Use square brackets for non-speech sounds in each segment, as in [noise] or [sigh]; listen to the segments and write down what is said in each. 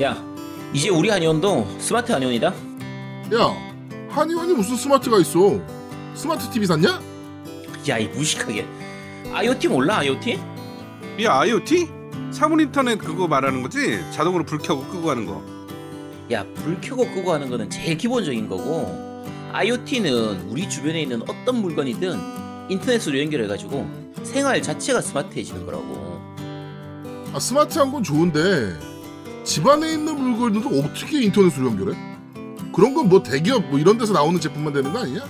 야, 이제 우리 한의원도 스마트 한의원이다. 야, 한의원이 무슨 스마트가 있어? 스마트 TV 샀냐? 야, 이 무식하게. IoT 몰라, IoT? 야 IoT? 사물 인터넷 그거 말하는 거지? 자동으로 불 켜고 끄고 하는 거. 야, 불 켜고 끄고 하는 거는 제일 기본적인 거고, IoT는 우리 주변에 있는 어떤 물건이든 인터넷으로 연결해 가지고 생활 자체가 스마트해지는 거라고. 아, 스마트한 건 좋은데 집안에 있는 물건들도 어떻게 인터넷으로 연결해? 그런 건 뭐 대기업 뭐 이런 데서 나오는 제품만 되는 거 아니냐?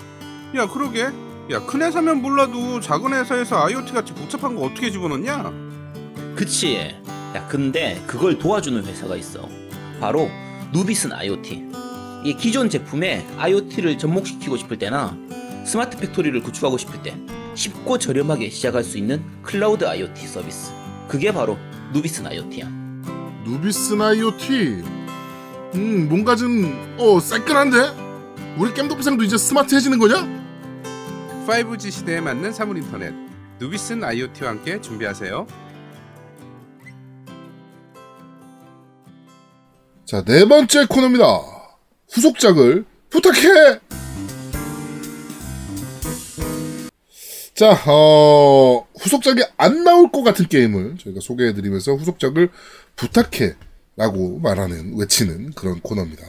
야 그러게. 야 큰 회사면 몰라도 작은 회사에서 IoT 같이 복잡한 거 어떻게 집어넣냐? 그치? 야, 근데 그걸 도와주는 회사가 있어. 바로 누비슨 IoT. 이 기존 제품에 IoT를 접목시키고 싶을 때나 스마트 팩토리를 구축하고 싶을 때 쉽고 저렴하게 시작할 수 있는 클라우드 IoT 서비스. 그게 바로 누비슨 IoT야. 누비슨 IoT. 음, 뭔가 좀 어, 새끈한데? 우리 겜덕비상도 이제 스마트해지는 거냐? 5G 시대에 맞는 사물 인터넷. 누비슨 IoT와 함께 준비하세요. 자, 네 번째 코너입니다. 후속작을 부탁해! 자, 어, 후속작이 안 나올 것 같은 게임을 저희가 소개해드리면서 후속작을 부탁해! 라고 말하는, 외치는 그런 코너입니다.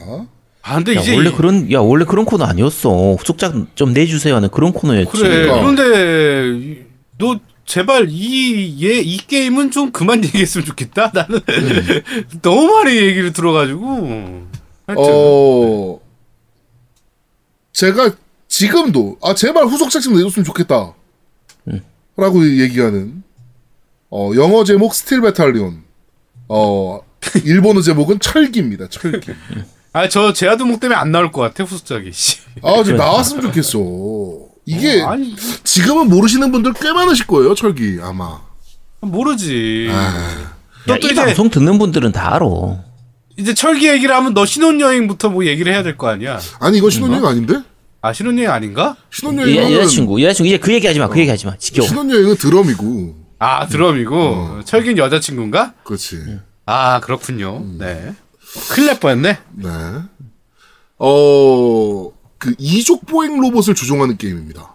아 근데 야, 이제 원래 이- 그런 야 원래 그런 코너 아니었어. 후속작 좀 내주세요 하는 그런 코너였지. 그래. 그러니까. 그런데 이- 너 제발 이 얘 이 게임은 좀 그만 얘기했으면 좋겠다. 나는 [laughs] 너무 많이 얘기를 들어가지고. 하여튼 어, 제가 지금도, 아, 제발 후속작 좀 내줬으면 좋겠다. 라고 얘기하는, 어, 영어 제목 Steel Battalion. 어, 일본어 제목은 철기입니다, 철기. [laughs] 아 저 제아두목 때문에 안 나올 것 같아 후속작이. 씨. 아, 좀 나왔으면 좋겠어. 이게, 어, 아니 지금은 모르시는 분들 꽤 많으실 거예요, 철기, 아마. 모르지. 아, 야, 또 이 이제- 방송 듣는 분들은 다 알아. 이제 철기 얘기를 하면 너 신혼여행부터 뭐 얘기를 해야 될 거 아니야. 아니, 이건 신혼여행 아닌데? 아 신혼여행 아닌가? 이 신혼여행은, 여자친구 여자친구 이제 그 얘기 하지 마. 그 얘기 하지 마. 지켜. 신혼여행은 드럼이고, 아 드럼이고 어. 철기는 여자친구인가? 그렇지. 아 그렇군요. 네. 큰일 날 뻔했네. 네. 어, 그 이족 보행 로봇을 조종하는 게임입니다.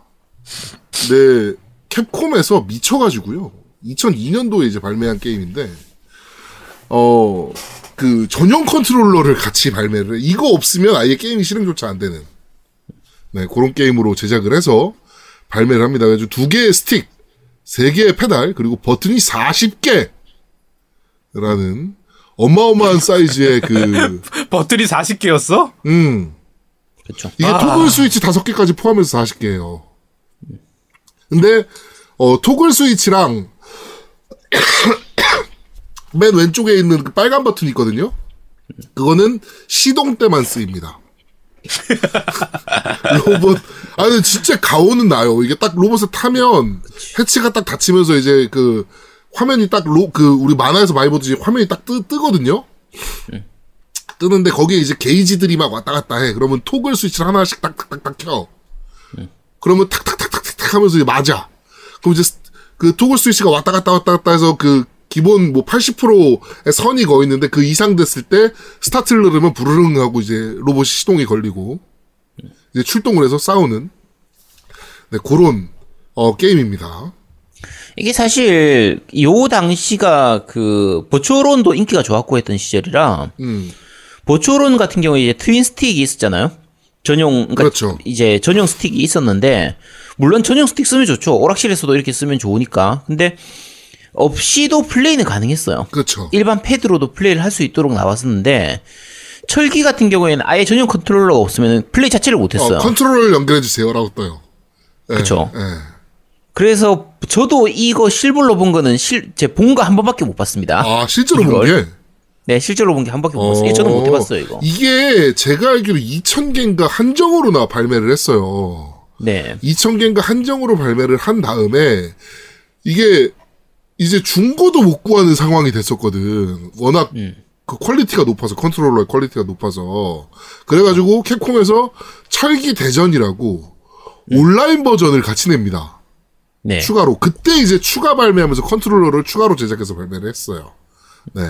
네, 캡콤에서 미쳐가지고요. 2002년도에 이제 발매한 게임인데, 어, 그 전용 컨트롤러를 같이 발매를, 해. 이거 없으면 아예 게임이 실행조차 안 되는, 네, 그런 게임으로 제작을 해서 발매를 합니다. 그래서 두 개의 스틱, 세 개의 페달, 그리고 버튼이 40개! 라는 어마어마한 사이즈의 그, [laughs] 버튼이 40개였어? 음, 그렇죠. 이게 아. 토글 스위치 다섯 개까지 포함해서 40개예요. 근데 어 토글 스위치랑 [coughs] 맨 왼쪽에 있는 그 빨간 버튼이 있거든요. 그거는 시동 때만 쓰입니다. [laughs] 로봇 아니 진짜 가오는 나요. 이게 딱 로봇을 타면 해치가 딱 닫히면서 이제 그 화면이 딱 로 그 우리 만화에서 많이 보듯이 화면이 딱 뜨, 뜨거든요. 뜨는데 거기에 이제 게이지들이 막 왔다 갔다 해. 그러면 토글 스위치를 하나씩 딱딱딱딱 켜. 그러면 탁탁탁탁탁 하면서 이제 맞아. 그럼 이제 스- 그 토글 스위치가 왔다 갔다 왔다 갔다 해서 그 기본 뭐 80%의 선이 거 있는데 그 이상 됐을 때 스타트를 누르면 부르릉 하고 이제 로봇이 시동이 걸리고 이제 출동을 해서 싸우는 네, 그런 어 게임입니다. 이게 사실 요 당시가 그 Virtual On도 인기가 좋았고 했던 시절이라 음. Virtual On 같은 경우에 이제 twin stick이 있었잖아요. 전용 그러니까 그렇죠. 이제 전용 스틱이 있었는데 물론 전용 스틱 쓰면 좋죠. 오락실에서도 이렇게 쓰면 좋으니까. 근데 없이도 플레이는 가능했어요. 그렇죠. 일반 패드로도 플레이를 할 수 있도록 나왔었는데 철기 같은 경우에는 아예 전용 컨트롤러가 없으면 플레이 자체를 어, 못했어요. 컨트롤을 연결해 주세요라고 떠요. 예. 그래서 저도 이거 실물로 본 거는 실, 제 본 거 한 번밖에 못 봤습니다. 아 실제로 본? 게. 네, 실제로 본 게 한 번밖에 못 봤어요. 저는 못 해봤어요, 이거. 이게 제가 알기로 2,000개인가 한정으로 나 발매를 했어요. 네. 2,000개인가 한정으로 발매를 한 다음에 이게 이제 중고도 못 구하는 상황이 됐었거든. 워낙 그 퀄리티가 높아서 컨트롤러의 퀄리티가 높아서 그래가지고 캡콤에서 철기 대전이라고 온라인 버전을 같이 냅니다. 네. 추가로 그때 이제 추가 발매하면서 컨트롤러를 추가로 제작해서 발매를 했어요. 네.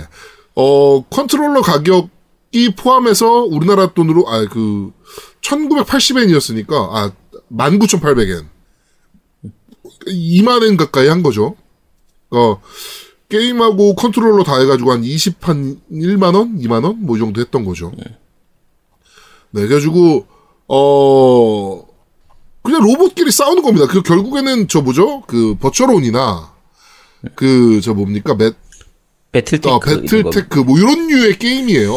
어, 컨트롤러 가격이 포함해서 우리나라 돈으로, 아, 그, 1980엔이었으니까, 아, 19,800엔. 2만 엔 가까이 한 거죠. 어, 게임하고 컨트롤러 다 해가지고 한 20, 한 1만 원? 2만 원? 뭐 이 정도 했던 거죠. 네, 그래가지고, 어, 그냥 로봇끼리 싸우는 겁니다. 그 결국에는 저 뭐죠? 그 Virtual On이나 그 저 뭡니까? 맷, BattleTech 어, BattleTech 뭐 이런 류의 게임이에요.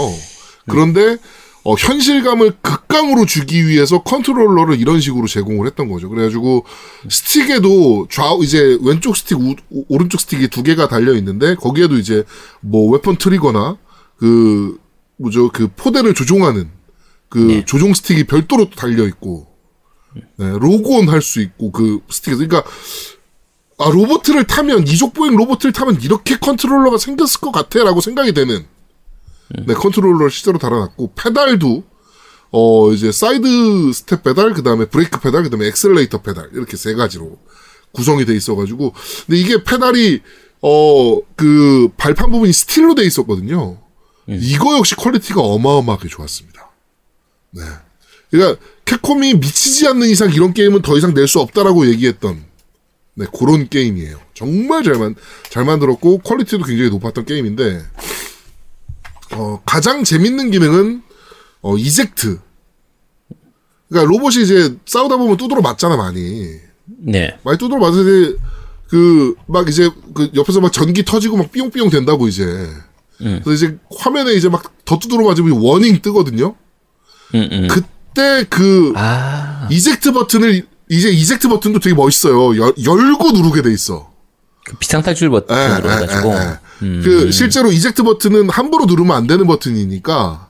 그런데 어, 현실감을 극강으로 주기 위해서 컨트롤러를 이런 식으로 제공을 했던 거죠. 그래가지고 스틱에도 좌우 이제 왼쪽 스틱 우- 우- 오른쪽 스틱이 두 개가 달려 있는데 거기에도 이제 뭐 weapon trigger나 그 뭐죠 그 포대를 조종하는 그 네. 조종 스틱이 별도로 또 달려 있고 네, lock-on 할 수 있고 그 스틱에서 그러니까 아 로봇을 타면 이족 보행 로봇을 타면 이렇게 컨트롤러가 생겼을 것 같아라고 생각이 되는 네 컨트롤러를 실제로 달아놨고 페달도 어 이제 사이드 스텝 페달 그다음에 브레이크 페달 그다음에 accelerator 페달 이렇게 세 가지로 구성이 돼 있어가지고 근데 이게 페달이 어 그 발판 부분이 스틸로 돼 있었거든요. 이거 역시 퀄리티가 어마어마하게 좋았습니다. 네. 그러니까 캡콤이 미치지 않는 이상 이런 게임은 더 이상 낼 수 없다라고 얘기했던 네, 그런 게임이에요. 정말 잘, 만, 잘 만들었고, 퀄리티도 굉장히 높았던 게임인데, 어, 가장 재밌는 기능은, 어, eject. 그러니까 로봇이 이제 싸우다 보면 두드려 맞잖아, 많이. 네. 많이 두드려 맞을 때, 그, 막 이제, 그 옆에서 막 전기 터지고 막 삐용삐용 된다고 이제. 음. 그래서 이제 화면에 이제 막 더 두드려 맞으면 warning 뜨거든요? 음, 음. 그때 그, 아, eject 버튼을, 이제 eject 버튼도 되게 멋있어요. 열, 열고 누르게 돼 있어. 그 비상탈출 버튼으로 에, 에, 해가지고. 에, 에. 음, 그 실제로 이젝트 버튼은 함부로 누르면 안 되는 버튼이니까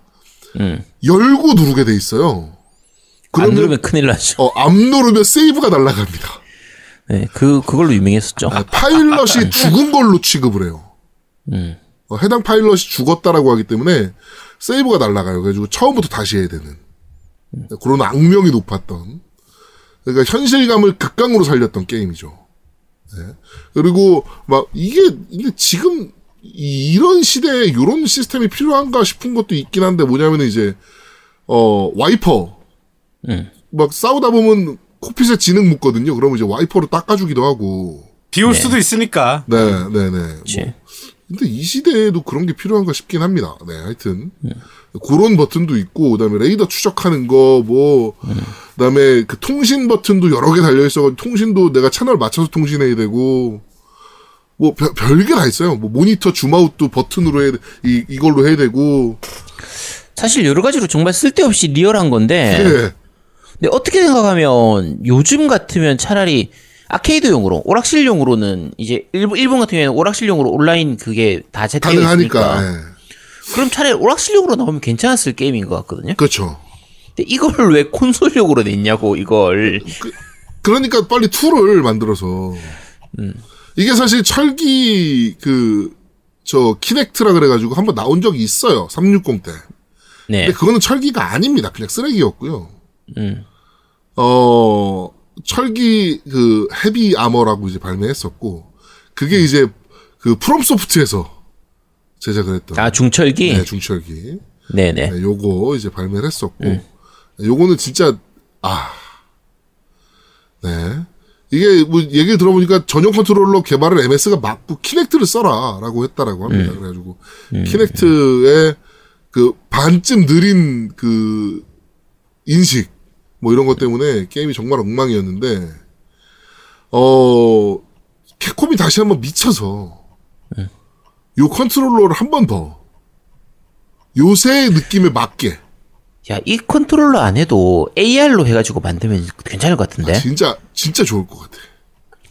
음. 열고 누르게 돼 있어요. 안 그러면 누르면 큰일 나죠. 어, 안 누르면 세이브가 날아갑니다. 네, 그 그걸로 유명했었죠. 아, 파일럿이 [laughs] 죽은 걸로 취급을 해요. 음. 어, 해당 파일럿이 죽었다라고 하기 때문에 세이브가 날아가요. 그래가지고 처음부터 다시 해야 되는 그런 악명이 높았던 그러니까 현실감을 극강으로 살렸던 게임이죠. 네. 그리고 막 이게 근데 지금 이- 이런 시대에 이런 시스템이 필요한가 싶은 것도 있긴 한데 뭐냐면 이제 어 와이퍼 음. 막 싸우다 보면 코핏에 지능 묻거든요. 그러면 이제 와이퍼로 닦아주기도 하고. 비올 네. 수도 있으니까. 네, 네, 네. 그치. 뭐, 근데 이 시대에도 그런 게 필요한가 싶긴 합니다. 네, 하여튼. 그런 버튼도 있고, 그 다음에 레이더 추적하는 거, 뭐, 그 다음에 그 통신 버튼도 여러 개 달려 있어가지고, 통신도 내가 채널 맞춰서 통신해야 되고, 뭐, 별, 별게 다 있어요. 뭐, 모니터 줌아웃도 버튼으로 해야, 돼- 이, 이걸로 해야 되고, 사실 여러 가지로 정말 쓸데없이 리얼한 건데. 예. 근데 어떻게 생각하면 요즘 같으면 차라리 아케이드용으로 오락실용으로는 이제 일본, 일본 같은 경우에는 오락실용으로 온라인 그게 다 제되어 가능하니까, 예. 그럼 차라리 오락실용으로 나오면 괜찮았을 게임인 것 같거든요. 그렇죠. 근데 이걸 왜 콘솔용으로 냈냐고 이걸 그러니까 빨리 tool을 만들어서 이게 사실 철기 그 저 키넥트라 그래가지고 한번 나온 적이 있어요 360 때. 네, 근데 그거는 철기가 아닙니다. 그냥 쓰레기였고요. 음, 어 철기 그 헤비 아머라고 이제 발매했었고 그게 이제 그 프롬 소프트에서 제작을 했던 아 중철기, 네, 중철기. 네, 네, 네, 요거 이제 발매를 했었고, 요거는 진짜, 아, 네. 이게 뭐 얘기를 들어보니까 전용 컨트롤러 개발을 MS가 막고 키넥트를 써라 라고 했다라고 합니다. 그래가지고, 키넥트의 그 반쯤 느린 그 인식, 뭐 이런 것 때문에 게임이 정말 엉망이었는데, 어, 캡콤이 다시 한번 미쳐서, 요 컨트롤러를 한 번 더, 요새 느낌에 맞게, 야 이 컨트롤러 안 해도 AR로 해가지고 만들면 괜찮을 것 같은데. 진짜 진짜 좋을 것 같아.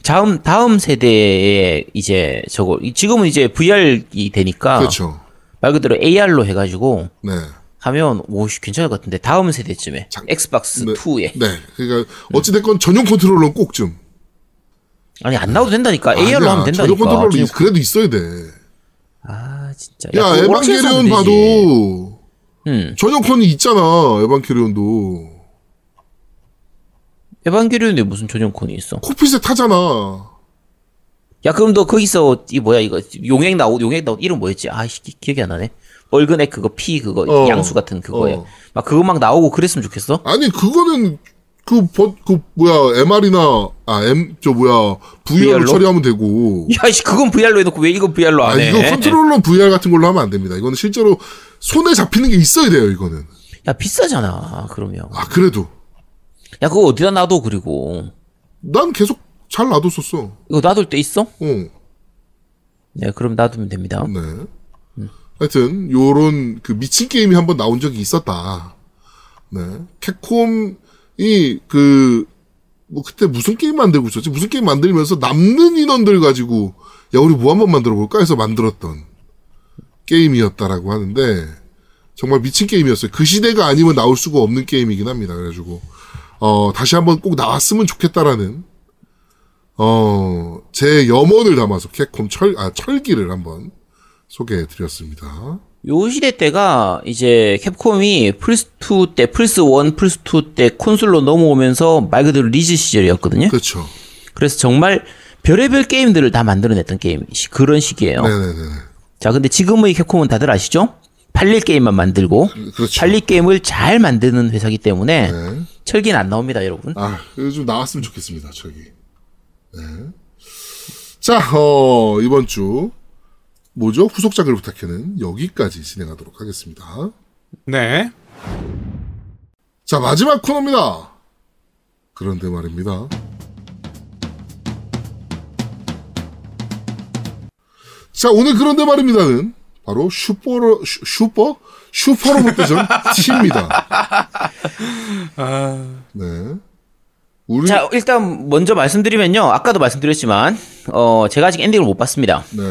다음 다음 세대에 이제 저거 이- 지금은 이제 VR이 되니까 그렇죠. 말 그대로 AR로 해가지고 네. 하면 오 씨, 괜찮을 것 같은데 다음 세대쯤에 장- 엑스박스 네. 2에 네. 그러니까 어찌 됐건 전용 컨트롤러는 꼭 좀. 아니 안 나와도 된다니까 AR로 아니야, 하면 된다니까. 전용 컨트롤러 그래도 있어야 돼. 아 진짜. 야, 오락실에서 에반게리온. 봐도 응. 전용 컨이 있잖아. 에반게리온도 에반게리온에 무슨 전용 콘이 있어? cockpit에 타잖아. 야 그럼 너 거기서 이 뭐야 이거 용액 나오 용액 나오 이름 뭐였지? 아 씨, 기- 기억이 안 나네. 뻘건 액 그거 피 그거 어. 양수 같은 그거에 어. 막 그거 막 나오고 그랬으면 좋겠어. 아니 그거는 그, 버, 그 뭐야 MR이나 아 M 저 뭐야 VR로 VR로? 처리하면 되고 야 씨 그건 VR로 해놓고 왜 이건 VR로 안 아 해? 이거 컨트롤러 VR 같은 걸로 하면 안 됩니다. 이거는 실제로 손에 잡히는 게 있어야 돼요. 이거는 야 비싸잖아 그러면. 아 그래도 야 그거 어디다 놔둬 그리고 난 계속 잘 놔뒀었어. 이거 놔둘 데 있어? 어. 네 그럼 놔두면 됩니다. 네. 하여튼 요런 그 미친 게임이 한번 나온 적이 있었다. 네. 캡콤 이 그 뭐 그때 무슨 게임 만들고 있었지? 무슨 게임 만들면서 남는 인원들 가지고 야 우리 뭐 한번 만들어 볼까 해서 만들었던 게임이었다라고 하는데 정말 미친 게임이었어요. 그 시대가 아니면 나올 수가 없는 게임이긴 합니다. 그래가지고 어 다시 한번 꼭 나왔으면 좋겠다라는 어 제 염원을 담아서 캡콤 철 아 철기를 한번 소개해 드렸습니다. 요 시대 때가 이제 캡콤이 플스2 때, 플스1, 플스2 때 콘솔로 넘어오면서 말 그대로 리즈 시절이었거든요. 그렇죠. 그래서 정말 별의별 게임들을 다 만들어냈던 게임, 시- 그런 시기예요. 네네네. 자, 근데 지금의 캡콤은 다들 아시죠? 팔릴 게임만 만들고, 그렇죠. 팔릴 게임을 잘 만드는 회사기 때문에 네. 철기는 안 나옵니다, 여러분. 아, 좀 나왔으면 좋겠습니다, 저기. 네. 자, 어, 이번 주, 뭐죠? 후속작을 부탁해는 여기까지 진행하도록 하겠습니다. 네. 자, 마지막 코너입니다. 그런데 말입니다. 자, 오늘 그런데 말입니다는 바로 슈퍼로, 슈, 슈퍼? 슈퍼로봇 대전 [laughs] T입니다. 네. 우리, 자, 일단 먼저 말씀드리면요. 아까도 말씀드렸지만, 어, 제가 아직 엔딩을 못 봤습니다. 네.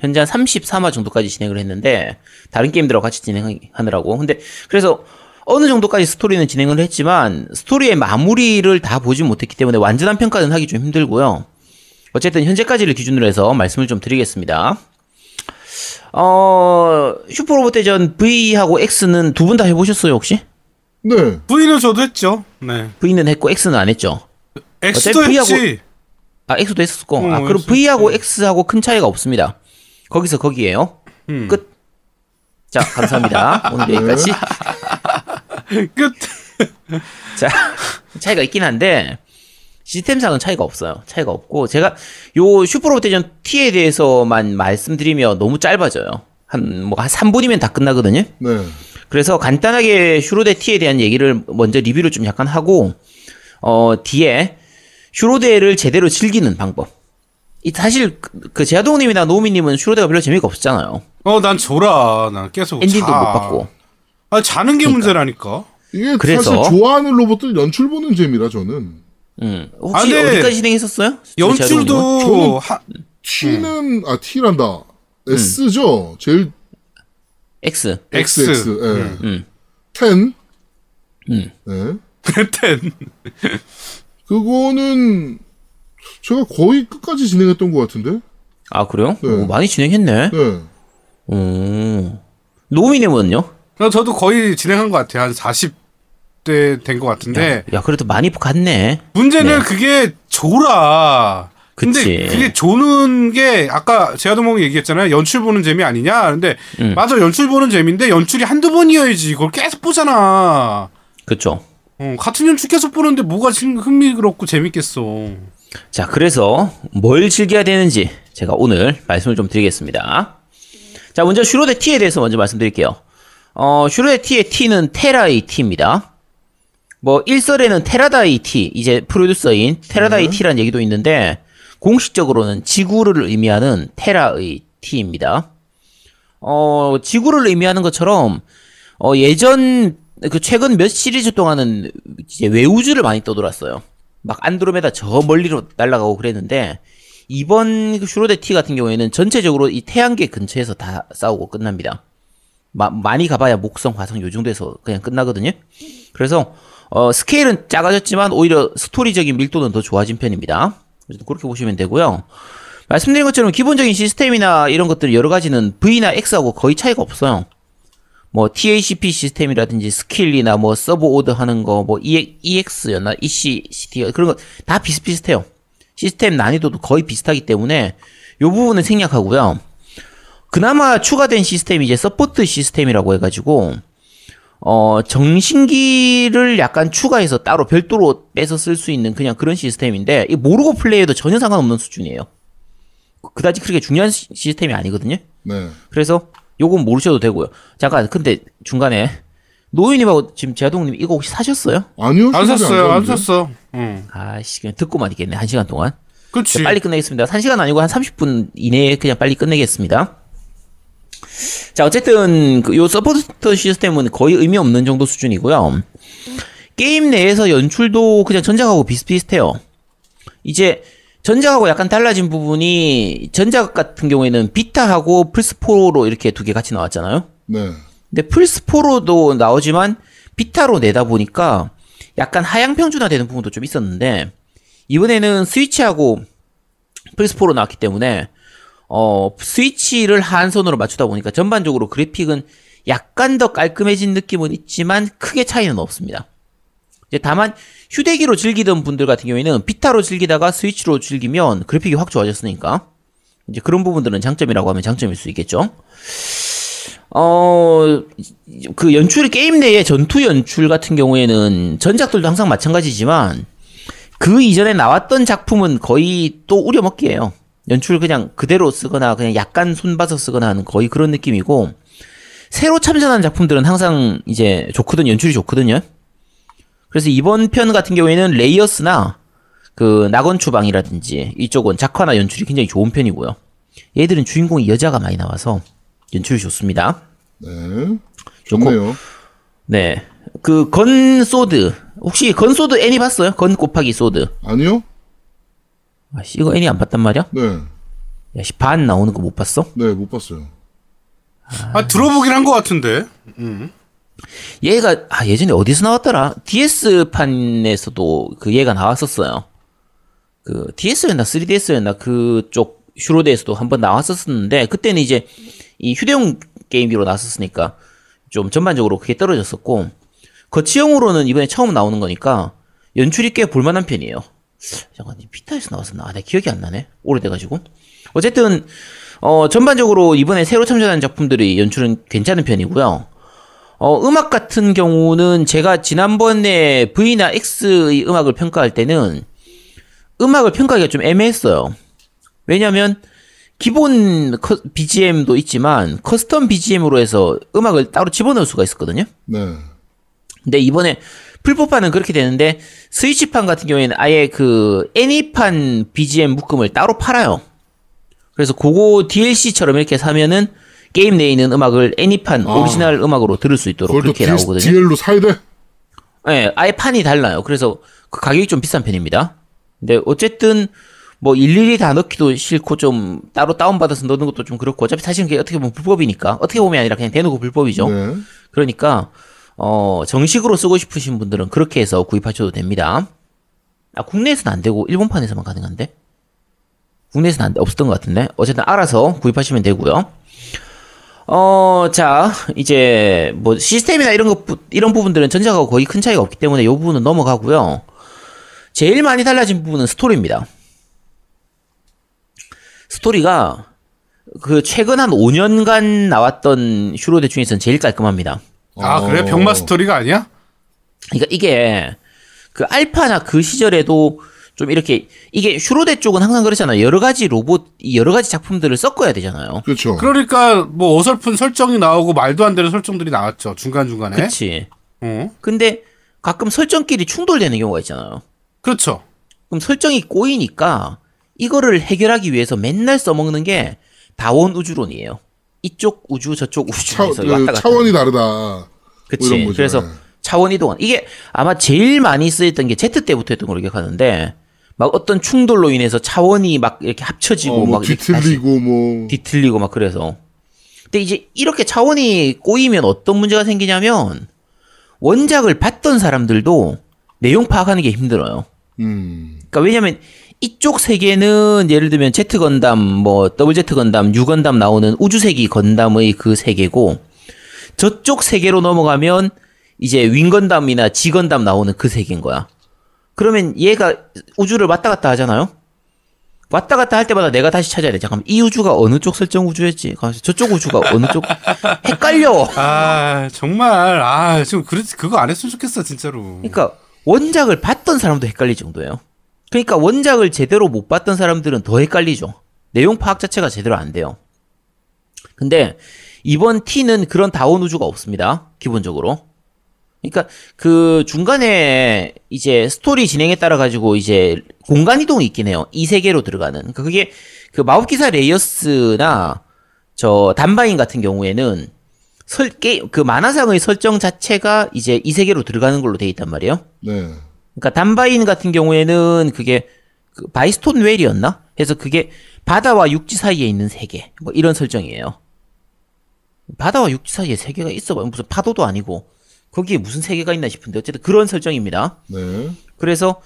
현재 한 33화 정도까지 진행을 했는데 다른 게임들하고 같이 진행하느라고 근데 그래서 어느 정도까지 스토리는 진행을 했지만 스토리의 마무리를 다 보지 못했기 때문에 완전한 평가는 하기 좀 힘들고요 어쨌든 현재까지를 기준으로 해서 말씀을 좀 드리겠습니다 어 슈퍼로봇 대전 V하고 X는 두 분 다 해보셨어요 혹시? 네. V는 저도 했죠. 네. V는 했고 X는 안 했죠 X도 어차피 했지. 아 X도 했었고 어, 아 그럼 했었지. V하고 X하고 큰 차이가 없습니다 거기서 거기에요 음. 끝. 자, 감사합니다. [laughs] 오늘 여기까지. [laughs] 끝. 자, 차이가 있긴 한데, 시스템상은 차이가 없어요. 차이가 없고, 제가 요 슈퍼로봇 대전 T에 대해서만 말씀드리면 너무 짧아져요. 한, 뭐, 한 3분이면 다 끝나거든요. 네. 그래서 간단하게 슈로데 T에 대한 얘기를 먼저 리뷰를 좀 약간 하고, 어, 뒤에 슈로데를 제대로 즐기는 방법. 이 사실 그, 그 제아동님이나 노우미님은 슈로데가 별로 재미가 없었잖아요. 어, 난 졸아. 난 계속 엔딩도 자. 못 받고. 아, 자는 게 문제라니까. 이게 그래서- 사실 좋아하는 로봇들 연출 보는 재미라 저는. 음. 혹시 아, 어디까지 진행했었어요? 연출도 저는- 하, T는 아 T란다. S죠. 제일 X. X. XX. 예. 음. 10. 음. 네. 텐. 그거는 제가 거의 끝까지 진행했던 것 같은데. 아 그래요? 네. 오, 많이 진행했네. 네. 오. 노미님은요? 나 저도 거의 진행한 것 같아요. 한 40대 된 것 같은데. 야 그래도 많이 갔네. 문제는 네. 그게 졸아. 근데 그치. 그게 조는 게 아까 제아도몽이 얘기했잖아요. 연출 보는 재미 아니냐? 근데 음. 맞아 연출 보는 재미인데 연출이 한두 번이어야지. 그걸 계속 보잖아. 그쵸. 어, 같은 연출 계속 보는데 뭐가 흥미롭고 재밌겠어. 자 그래서 뭘 즐겨야 되는지 제가 오늘 말씀을 좀 드리겠습니다. 자 먼저 슈로데 T에 대해서 먼저 말씀드릴게요. 어 슈로데 T의 T는 테라의 T입니다. 뭐 일설에는 테라다이 T 이제 프로듀서인 테라다이 T라는 얘기도 있는데 공식적으로는 지구를 의미하는 테라의 T입니다. 어 지구를 의미하는 것처럼 어 예전 그 최근 몇 시리즈 동안은 이제 외우주를 많이 떠돌았어요. 막 안드로메다 저 멀리로 날아가고 그랬는데 이번 그 슈로데 T 같은 경우에는 전체적으로 이 태양계 근처에서 다 싸우고 끝납니다. 마- 많이 가봐야 목성, 화성 요 정도에서 그냥 끝나거든요. 그래서 어, 스케일은 작아졌지만 오히려 스토리적인 밀도는 더 좋아진 편입니다. 그렇게 보시면 되고요. 말씀드린 것처럼 기본적인 시스템이나 이런 것들 여러 가지는 V나 X하고 거의 차이가 없어요. 뭐 TacP 시스템이라든지 스킬이나 뭐 sub order 하는 거 뭐 EX였나 ExC 그런 거 다 비슷비슷해요. 시스템 난이도도 거의 비슷하기 때문에 요 부분은 생략하고요. 그나마 추가된 시스템이 이제 support 시스템이라고 해가지고 어 정신기를 약간 추가해서 따로 별도로 빼서 쓸 수 있는 그냥 그런 시스템인데 이 모르고 플레이해도 전혀 상관없는 수준이에요. 그다지 그렇게 중요한 시- 시스템이 아니거든요. 네. 그래서 요건 모르셔도 되고요. 잠깐 근데 중간에 노유님하고 지금 제아동님 이거 혹시 사셨어요? 아니요. 안 샀어요, 안 나는데. 샀어. 응. 아씨 그냥 듣고만 있겠네 한 시간 동안. 그렇지. 자, 빨리 끝내겠습니다. 1시간 아니고 한 30분 이내에 그냥 빨리 끝내겠습니다. 자, 어쨌든 그 요 support 시스템은 거의 의미 없는 정도 수준이고요. 게임 내에서 연출도 그냥 전작하고 비슷비슷해요. 이제 전작하고 약간 달라진 부분이 전작 같은 경우에는 비타하고 플스4로 이렇게 두 개 같이 나왔잖아요. 네. 근데 플스4로도 나오지만 비타로 내다 보니까 약간 하향 평준화되는 부분도 좀 있었는데 이번에는 스위치하고 플스4로 나왔기 때문에 어 스위치를 한 손으로 맞추다 보니까 전반적으로 그래픽은 약간 더 깔끔해진 느낌은 있지만 크게 차이는 없습니다. 다만 휴대기로 즐기던 분들 같은 경우에는 비타로 즐기다가 스위치로 즐기면 그래픽이 확 좋아졌으니까 이제 그런 부분들은 장점이라고 하면 장점일 수 있겠죠. 어, 그 연출이 게임 내의 전투 연출 같은 경우에는 전작들도 항상 마찬가지지만 그 이전에 나왔던 작품은 거의 또 우려먹기예요. 연출 그냥 그대로 쓰거나 그냥 약간 손봐서 쓰거나 하는 거의 그런 느낌이고 새로 참전한 작품들은 항상 이제 좋거든 연출이 좋거든요. 그래서 이번 편 같은 경우에는 레이어스나 그 낙원 추방이라든지 이쪽은 작화나 연출이 굉장히 좋은 편이고요. 얘들은 주인공이 여자가 많이 나와서 연출이 좋습니다. 네. 좋네요. 네. 그 건 소드 혹시 건 소드 애니 봤어요? 건 곱하기 소드. 아니요? 아씨 이거 애니 안 봤단 말이야? 네. 야씨 반 나오는 거 못 봤어? 네, 못 봤어요. 아, 들어보긴 한 것 같은데. 얘가 아 예전에 어디서 나왔더라? DS 판에서도 그 얘가 나왔었어요. 그 DS였나 3DS였나 그쪽 슈로데에서도 한번 나왔었었는데 그때는 이제 이 휴대용 게임기로 나왔었으니까 좀 전반적으로 크게 떨어졌었고 거치형으로는 이번에 처음 나오는 거니까 연출이 꽤 볼만한 편이에요. 잠깐 이 피타에서 나왔었나? 아, 내 기억이 안 나네. 오래돼가지고. 어쨌든 어 전반적으로 이번에 새로 참전한 작품들이 연출은 괜찮은 편이고요. 어, 음악 같은 경우는 제가 지난번에 V나 X의 음악을 평가할 때는 음악을 평가하기가 좀 애매했어요. 왜냐면 기본 커- BGM도 있지만 custom BGM으로 해서 음악을 따로 집어넣을 수가 있었거든요. 네. 근데 이번에 플포판은 그렇게 되는데 스위치판 같은 경우에는 아예 그 애니판 BGM 묶음을 따로 팔아요. 그래서 그거 DLC처럼 이렇게 사면은 게임 내에 있는 음악을 애니판 아. 오리지널 음악으로 들을 수 있도록 그렇게 나오거든요. DL로 사야 돼? 예, 아예 판이 달라요. 그래서 그 가격이 좀 비싼 편입니다. 근데 어쨌든 뭐 일일이 다 넣기도 싫고 좀 따로 다운받아서 넣는 것도 좀 그렇고 어차피 사실은 그게 어떻게 보면 불법이니까 어떻게 보면 아니라 그냥 대놓고 불법이죠. 네. 그러니까 어 정식으로 쓰고 싶으신 분들은 그렇게 해서 구입하셔도 됩니다. 아 국내에서는 안 되고 일본판에서만 가능한데 국내에서는 안 돼, 없었던 것 같은데 어쨌든 알아서 구입하시면 되고요. 어, 자, 이제, 뭐, 시스템이나 이런 것, 부- 이런 부분들은 전작하고 거의 큰 차이가 없기 때문에 이 부분은 넘어가고요. 제일 많이 달라진 부분은 스토리입니다. 스토리가, 그, 최근 한 5년간 나왔던 슈로대 중에서는 제일 깔끔합니다. 아, 그래? 어. 병맛 스토리가 아니야? 그러니까 이게 그 알파나 그 시절에도 좀 이렇게 이게 슈로대 쪽은 항상 그렇잖아요. 여러 가지 로봇, 이 여러 가지 작품들을 섞어야 되잖아요. 그렇죠. 그러니까 뭐 어설픈 설정이 나오고 말도 안 되는 설정들이 나왔죠. 중간 중간에. 그치. 어? 근데 가끔 설정끼리 충돌되는 경우가 있잖아요. 그렇죠. 그럼 설정이 꼬이니까 이거를 해결하기 위해서 맨날 써먹는 게 다원 우주론이에요. 이쪽 우주 저쪽 차, 우주에서 그 왔다 갔다. 차원이 다르다. 뭐 그치. 거죠. 그래서 네. 차원 이동안 이게 아마 제일 많이 쓰였던 게 Z 때부터 했던 걸로 기억하는데 막 어떤 충돌로 인해서 차원이 막 이렇게 합쳐지고 어, 뭐 막 뒤틀리고 뭐 뒤틀리고 막 그래서. 근데 이제 이렇게 차원이 꼬이면 어떤 문제가 생기냐면 원작을 봤던 사람들도 내용 파악하는 게 힘들어요. 음. 그러니까 왜냐면 이쪽 세계는 예를 들면 Z 건담, 뭐 더블 Z 건담, U 건담 나오는 우주세기 건담의 그 세계고 저쪽 세계로 넘어가면 이제 윈 건담이나 지 건담 나오는 그 세계인 거야. 그러면 얘가 우주를 왔다 갔다 하잖아요. 왔다 갔다 할 때마다 내가 다시 찾아야 돼. 잠깐만 이 우주가 어느 쪽 설정 우주였지? 저쪽 우주가 어느 쪽 [laughs] 헷갈려. 아 정말 아 지금 그 그거 안 했으면 좋겠어 진짜로. 그러니까 원작을 봤던 사람도 헷갈릴 정도예요. 그러니까 원작을 제대로 못 봤던 사람들은 더 헷갈리죠. 내용 파악 자체가 제대로 안 돼요. 근데 이번 T는 그런 다원 우주가 없습니다. 기본적으로. 그러니까 그 중간에 이제 스토리 진행에 따라 가지고 이제 공간 이동이 있긴 해요. 이세계로 들어가는. 그러니까 그게 그 마법기사 레이어스나 저 단바인 같은 경우에는 설, 게, 그 만화상의 설정 자체가 이제 이세계로 들어가는 걸로 돼 있단 말이에요. 네. 그러니까 단바인 같은 경우에는 그게 그 바이스톤 웰이었나? 해서 그게 바다와 육지 사이에 있는 세계 뭐 이런 설정이에요. 바다와 육지 사이에 세계가 있어 봐요. 무슨 파도도 아니고 거기에 무슨 세계가 있나 싶은데 어쨌든 그런 설정입니다. 네. 그래서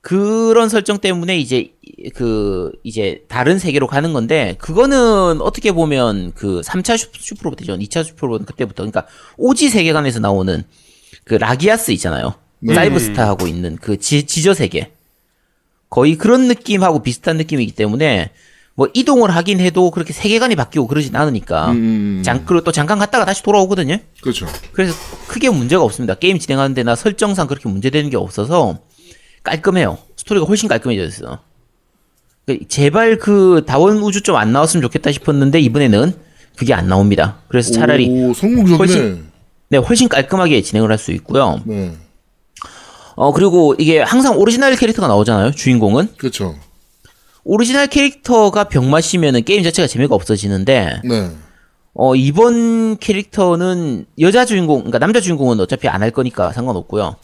그런 설정 때문에 이제 그 이제 다른 세계로 가는 건데 그거는 어떻게 보면 그 3차 슈- 슈퍼로봇이죠. 2차 슈퍼로봇은 그때부터 그러니까 오지 세계관에서 나오는 그 라기아스 있잖아요. 네. 사이버스타하고 있는 그 지, 지저 세계. 거의 그런 느낌하고 비슷한 느낌이기 때문에 뭐 이동을 하긴 해도 그렇게 세계관이 바뀌고 그러진 않으니까 음. 잠 그리고 또 잠깐 갔다가 다시 돌아오거든요. 그렇죠. 그래서 크게 문제가 없습니다. 게임 진행하는 데나 설정상 그렇게 문제되는 게 없어서 깔끔해요. 스토리가 훨씬 깔끔해졌어요. 그 제발 그 다원 우주 좀 안 나왔으면 좋겠다 싶었는데 이번에는 그게 안 나옵니다. 그래서 차라리 오. 훨씬- 네, 훨씬 깔끔하게 진행을 할 수 있고요. 네. 어, 그리고 이게 항상 오리지널 캐릭터가 나오잖아요. 주인공은. 그렇죠. 오리지널 캐릭터가 병맛이면은 게임 자체가 재미가 없어지는데 네. 어, 이번 캐릭터는 여자 주인공, 그러니까 남자 주인공은 어차피 안 할 거니까 상관없고요.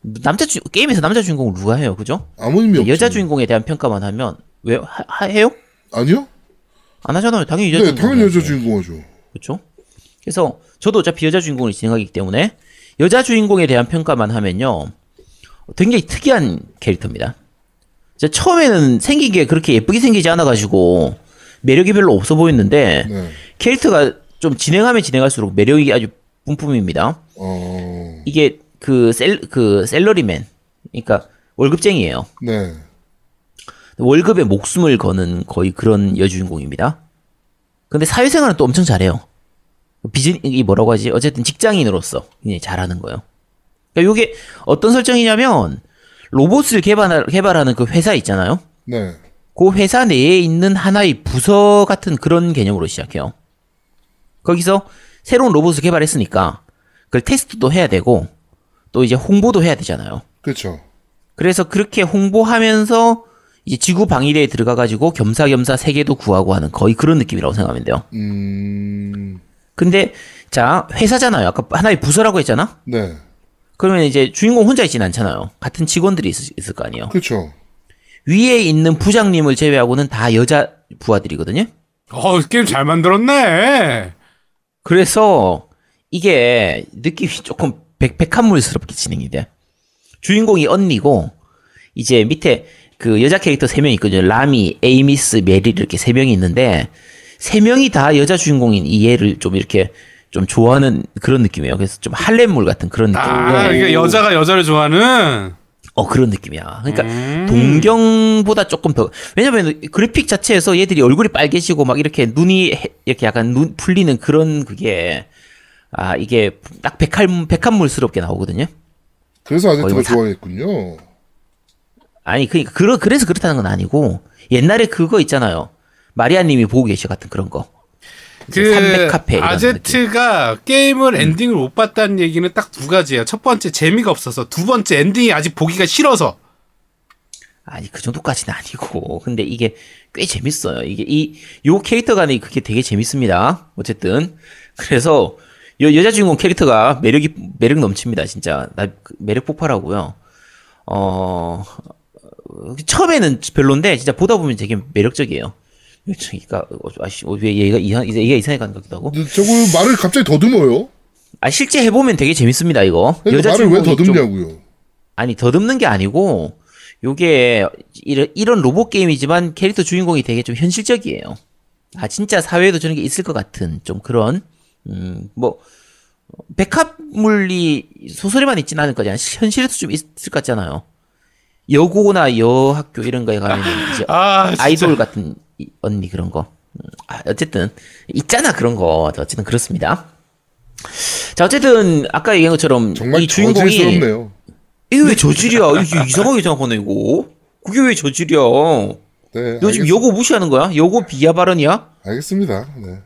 남자 주 게임에서 남자 주인공을 누가 해요, 그죠? 아무 의미 없죠. 여자 주인공에 대한 평가만 하면 왜 하, 하- 해요? 아니요? 안 하잖아요. 당연히 여자 네, 주인공. 당연히 여자 주인공 하죠. 그렇죠? 그래서 저도 어차피 여자 주인공을 진행하기 때문에 여자 주인공에 대한 평가만 하면요. 굉장히 특이한 캐릭터입니다. 저 처음에는 생긴 게 그렇게 예쁘게 생기지 않아 가지고 매력이 별로 없어 보였는데 네. 캐릭터가 좀 진행하면 진행할수록 매력이 아주 뿜뿜입니다. 어, 이게 그 셀, 그 셀러리맨. 그러니까 월급쟁이에요. 네. 월급에 목숨을 거는 거의 그런 여주인공입니다. 근데 사회생활은 또 엄청 잘해요. 비즈니, 이 뭐라고 하지? 어쨌든 직장인으로서 굉장히 잘하는 거예요. 그러니까 이게 어떤 설정이냐면, 로봇을 개발, 개발하는 그 회사 있잖아요? 네. 그 회사 내에 있는 하나의 부서 같은 그런 개념으로 시작해요. 거기서 새로운 로봇을 개발했으니까, 그걸 테스트도 해야 되고, 또 이제 홍보도 해야 되잖아요. 그렇죠. 그래서 그렇게 홍보하면서 이제 지구 방위대에 들어가 가지고 겸사겸사 세계도 구하고 하는 거의 그런 느낌이라고 생각하면 돼요. 음, 근데 자 회사잖아요. 아까 하나의 부서라고 했잖아. 네. 그러면 이제 주인공 혼자 있진 않잖아요. 같은 직원들이 있을, 있을 거 아니에요. 그렇죠. 위에 있는 부장님을 제외하고는 다 여자 부하들이거든요. 어 게임 잘 만들었네. 그래서 이게 느낌이 조금 백, 백합물스럽게 진행이 돼. 주인공이 언니고, 이제 밑에 그 여자 캐릭터 세 명 있거든요. 라미, 에이미스, 메릴 이렇게 세 명이 있는데, 세 명이 다 여자 주인공인 이 얘를 좀 이렇게 좀 좋아하는 그런 느낌이에요. 그래서 좀 할렘물 같은 그런 느낌. 아 이게 여자가 여자를 좋아하는. 어, 그런 느낌이야. 그러니까 음. 동경보다 조금 더, 왜냐면 그래픽 자체에서 얘들이 얼굴이 빨개지고 막 이렇게 눈이 해- 이렇게 약간 눈 풀리는 그런 그게, 아, 이게 딱 백합, 백합물스럽게 나오거든요. 그래서 아제트가 뭐 사- 좋아했군요. 아니, 그니까, 그러, 그래서 그렇다는 건 아니고, 옛날에 그거 있잖아요. 마리아님이 보고 계셔 같은 그런 거. 그300 카페 이런 아제트가 게임을 엔딩을 못 봤다는 얘기는 딱 두 가지예요. 첫 번째 재미가 없어서, 두 번째 엔딩이 아직 보기가 싫어서. 아니, 그 정도까지는 아니고. 근데 이게 꽤 재밌어요. 이게 이, 요 캐릭터 간이 그게 되게 재밌습니다. 어쨌든. 그래서, 여, 여자 주인공 캐릭터가 매력이, 매력 넘칩니다. 진짜. 나그 매력 폭발하고요. 어, 처음에는 별론데, 진짜 보다 보면 되게 매력적이에요. 그러니까, 어, 아씨, 어, 왜 얘가 이상, 얘가 이상하게 가는 것 같기도 하고. 저거 말을 갑자기 더듬어요. 아, 실제 해보면 되게 재밌습니다, 이거. 그러니까 말을 왜 더듬냐고요. 아니 더듬는 게 아니고 요게 이런, 이런 로봇 게임이지만 캐릭터 주인공이 되게 좀 현실적이에요. 아 진짜 사회에도 저런 게 있을 것 같은 좀 그런 음뭐 백합물리 소설에만 있지는 않을 거잖아요. 현실에도 좀 있을 것 같잖아요. 여고나 여학교 이런 거에 가면 [laughs] 이제 아. 아이돌 같은 이- 언니 그런 거. 음, 아, 어쨌든 있잖아 그런 거. 어쨌든 그렇습니다. 자 어쨌든 아까 얘기한 것처럼 정말 이 주인공이. 이게 왜 저질이야? 이게 이상하게 생각하네 이거. 그게 왜 저질이야? 네. 너 지금 여고 무시하는 거야? 여고 비하 발언이야? 알겠습니다. 네.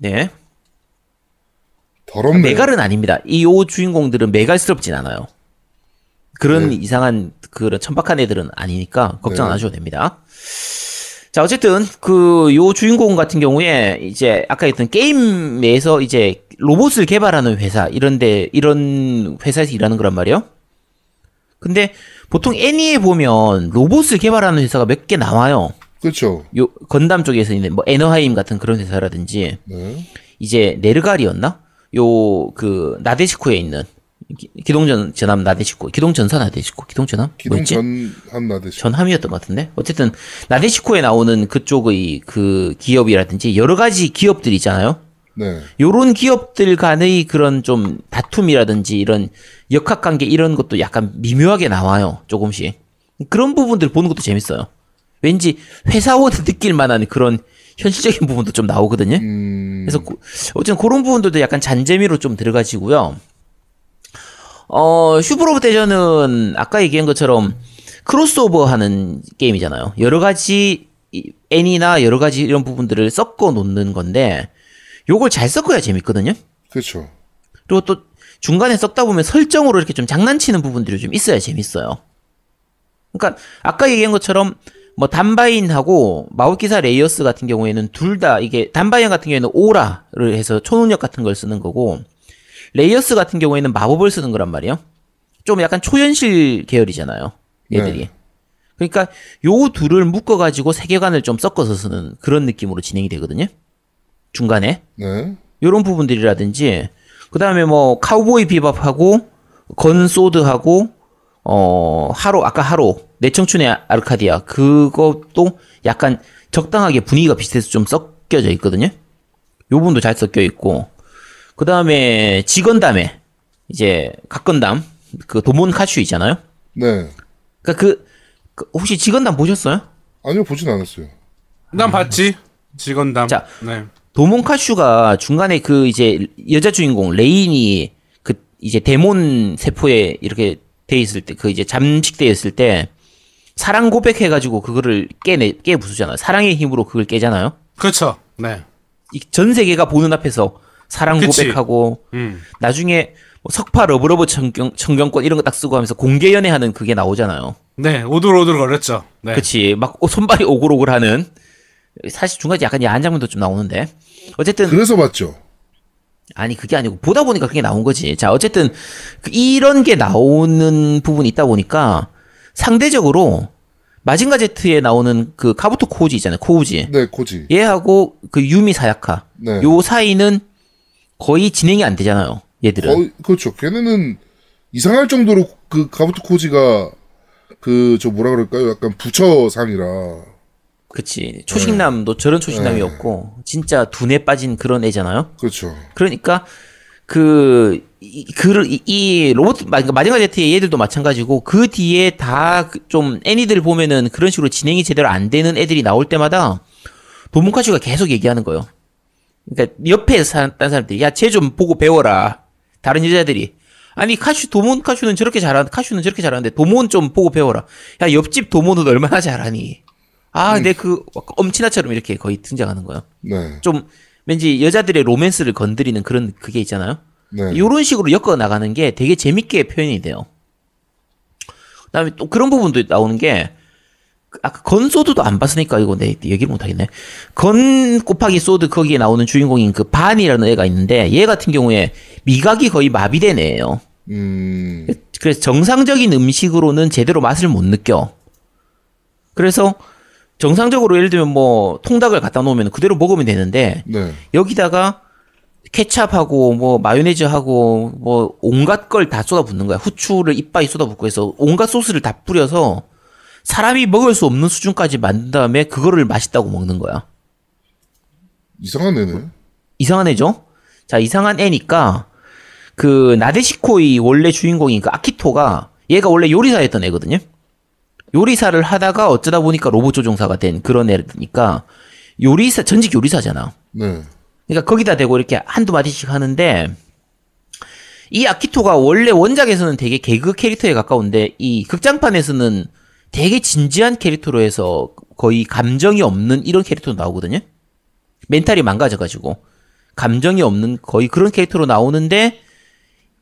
네. 더럽네. 메갈은 아닙니다. 이 요 주인공들은 메갈스럽진 않아요. 그런 네. 이상한 그런 천박한 애들은 아니니까 걱정 안 네. 하셔도 됩니다. 자 어쨌든 그 요 주인공 같은 경우에 이제 아까 했던 게임에서 이제 로봇을 개발하는 회사 이런데 이런 회사에서 일하는 거란 말이에요. 근데 보통 애니에 보면 로봇을 개발하는 회사가 몇 개 나와요. 그렇죠. 요 건담 쪽에서 있는 뭐 에너하임 같은 그런 회사라든지 네. 이제 네르갈이었나? 요 그 나데시코에 있는 기- 기동전 전함 나데시코, 기동전사 나데시코, 기동전함 기동 뭐였지? 전함 나대시. 전함이었던 것 같은데 어쨌든 나데시코에 나오는 그쪽의 그 기업이라든지 여러 가지 기업들 있잖아요. 네. 요런 기업들 간의 그런 좀 다툼이라든지 이런 역학관계 이런 것도 약간 미묘하게 나와요 조금씩 그런 부분들 보는 것도 재밌어요 왠지 회사원이 [laughs] 느낄 만한 그런 현실적인 부분도 좀 나오거든요 음. 그래서 고- 어쨌든 그런 부분들도 약간 잔재미로 좀 들어가지고요. 어, 슈퍼로봇 대전은 아까 얘기한 것처럼 크로스오버 하는 게임이잖아요. 여러 가지 이 애니나 여러 가지 이런 부분들을 섞어 놓는 건데 요걸 잘 섞어야 재밌거든요. 그렇죠. 그리고 또 중간에 섞다 보면 설정으로 이렇게 좀 장난치는 부분들이 좀 있어야 재밌어요. 그러니까 아까 얘기한 것처럼 뭐 단바인하고 마법기사 레이어스 같은 경우에는 둘 다 이게 단바인 같은 경우에는 오라를 해서 초능력 같은 걸 쓰는 거고 레이어스 같은 경우에는 마법을 쓰는 거란 말이에요. 좀 약간 초현실 계열이잖아요. 얘들이. 네. 그러니까 요 둘을 묶어 가지고 세계관을 좀 섞어서 쓰는 그런 느낌으로 진행이 되거든요. 중간에. 네. 요런 부분들이라든지 그다음에 뭐 카우보이 비밥하고 건 소드하고 어 하로 아까 하로 내 청춘의 아르카디아 그것도 약간 적당하게 분위기가 비슷해서 좀 섞여져 있거든요. 요 부분도 잘 섞여 있고 그 다음에 지건담에 이제 각건담 그 도몬 카슈 있잖아요. 네. 그러니까 그, 그 혹시 지건담 보셨어요? 아니요, 보진 않았어요. 난 봤지. 지건담. 자. 네. 도몬 카슈가 중간에 그 이제 여자 주인공 레인이 그 이제 데몬 세포에 이렇게 돼 있을 때 그 이제 잠식돼 있을 때 사랑 고백해가지고 그거를 깨내 깨 부수잖아요. 사랑의 힘으로 그걸 깨잖아요. 그렇죠. 네. 이 전 세계가 보는 앞에서 사랑 그치. 고백하고 음. 나중에 뭐 석파 러브러브 천경, 천경권 이런 거 딱 쓰고 하면서 공개 연애하는 그게 나오잖아요. 네. 오들오들 거렸죠. 네. 그치 막 어, 손발이 오글오글하는 사실 중간에 약간 야한 장면도 좀 나오는데 어쨌든 그래서 봤죠. 아니 그게 아니고 보다 보니까 그게 나온 거지. 자 어쨌든 그 이런 게 나오는 부분이 있다 보니까 상대적으로 마징가 제트에 나오는 그 카부토 코우지 있잖아요. 코우지. 네, 코지. 얘하고 그 유미 사야카. 네. 요 사이는 거의 진행이 안 되잖아요. 얘들은. 거의, 그렇죠. 걔네는 이상할 정도로 그 가부토 코지가 그 저 뭐라 그럴까요? 약간 부처상이라. 그치. 초식남도 저런 초식남이 네. 진짜 둔에 빠진 그런 애잖아요. 그렇죠. 그러니까 그, 이, 그, 이, 이 로봇, 그러니까 마징가 제트의 얘들도 마찬가지고 그 뒤에 다 좀 애니들 보면은 그런 식으로 진행이 제대로 안 되는 애들이 나올 때마다 도문카슈가 계속 얘기하는 거예요. 그러니까 옆에 사는 사람들이 야, 쟤 좀 보고 배워라. 다른 여자들이. 아니, 카슈, 도몬 카슈는 저렇게 잘하는데, 카슈는 저렇게 잘하는데, 도몬 좀 보고 배워라. 야, 옆집 도몬은 얼마나 잘하니. 아, 내 그, 엄친아처럼 이렇게 거의 등장하는 거예요. 네. 좀 왠지 여자들의 로맨스를 건드리는 그런 그게 있잖아요. 네. 이런 식으로 엮어 나가는 게 되게 재밌게 표현이 돼요. 그다음에 또 그런 부분도 나오는 게그 아까 건 소드도 안 봤으니까 이거 내 얘기를 못 하겠네. 건 곱하기 소드 거기에 나오는 주인공인 그 반이라는 애가 있는데 얘 같은 경우에 미각이 거의 마비된 애예요. 음. 그래서 정상적인 음식으로는 제대로 맛을 못 느껴. 그래서 정상적으로 예를 들면 뭐 통닭을 갖다 놓으면 그대로 먹으면 되는데 네. 여기다가 케찹하고 뭐 마요네즈하고 뭐 온갖 걸 다 쏟아붓는 거야. 후추를 이빠이 쏟아붓고 해서 온갖 소스를 다 뿌려서 사람이 먹을 수 없는 수준까지 만든 다음에 그거를 맛있다고 먹는 거야. 이상한 애네. 이상한 애죠? 자, 이상한 애니까 그 나데시코의 원래 주인공인 그 아키토가 얘가 원래 요리사였던 애거든요. 요리사를 하다가 어쩌다 보니까 로봇 조종사가 된 그런 애니까 요리사 전직 요리사잖아. 네. 그러니까 거기다 대고 이렇게 한두 마디씩 하는데 이 아키토가 원래 원작에서는 되게 개그 캐릭터에 가까운데 이 극장판에서는 되게 진지한 캐릭터로 해서 거의 감정이 없는 이런 캐릭터로 나오거든요. 멘탈이 망가져가지고 감정이 없는 거의 그런 캐릭터로 나오는데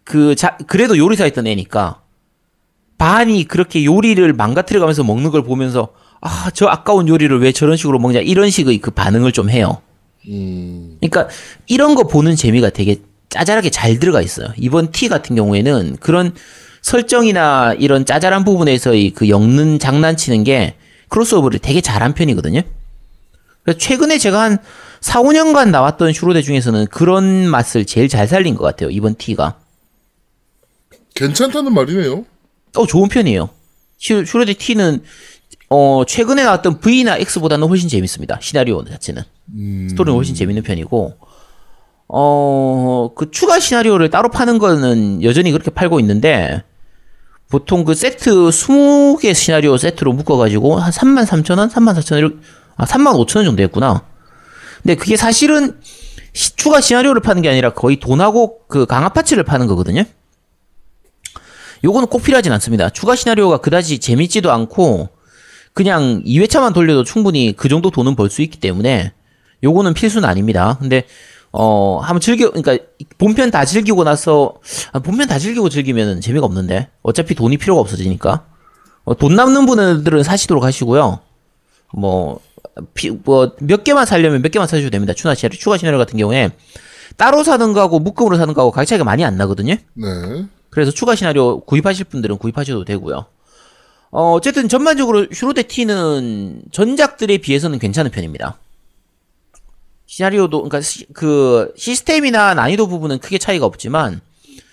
그 자, 그래도 요리사였던 애니까 반이 그렇게 요리를 망가뜨려가면서 먹는 걸 보면서 아 저 아까운 요리를 왜 저런 식으로 먹냐 이런 식의 그 반응을 좀 해요. 음, 그러니까 이런 거 보는 재미가 되게 짜잘하게 잘 들어가 있어요. 이번 T 같은 경우에는 그런 설정이나 이런 짜잘한 부분에서의 그 엮는 장난치는 게 크로스오버를 되게 잘한 편이거든요. 그래서 최근에 제가 한 4, 5년간 나왔던 슈로데 중에서는 그런 맛을 제일 잘 살린 것 같아요. 이번 T가. 괜찮다는 말이네요. 어, 좋은 편이에요. 슈, 슈로데 T는 어, 최근에 나왔던 V나 X보다는 훨씬 재밌습니다. 시나리오 자체는. 스토리는 훨씬 재밌는 편이고, 어, 그 추가 시나리오를 따로 파는 거는 여전히 그렇게 팔고 있는데, 보통 그 세트 20개 시나리오 세트로 묶어가지고 한 3만 3천 원? 3만 4천 원? 아, 3만 5천 원 정도 했구나. 근데 그게 사실은 시- 추가 시나리오를 파는 게 아니라 거의 돈하고 그 강화 파츠를 파는 거거든요. 요거는 꼭 필요하진 않습니다. 추가 시나리오가 그다지 재밌지도 않고 그냥 2회차만 돌려도 충분히 그 정도 돈은 벌 수 있기 때문에 요거는 필수는 아닙니다. 근데 어 한번 즐겨 그러니까 본편 다 즐기고 나서 아, 본편 다 즐기고 즐기면 재미가 없는데 어차피 돈이 필요가 없어지니까 어, 돈 남는 분들은 사시도록 하시고요. 뭐뭐몇 개만 살려면 몇 개만 사셔도 됩니다. 추가 시나리오, 추가 시나리오 같은 경우에 따로 사는 거하고 묶음으로 사는 거하고 가격 차이가 많이 안 나거든요. 네. 그래서 추가 시나리오 구입하실 분들은 구입하셔도 되고요. 어, 어쨌든 전반적으로 슈로데 T는 전작들에 비해서는 괜찮은 편입니다. 시나리오도 그러니까 시, 그 시스템이나 난이도 부분은 크게 차이가 없지만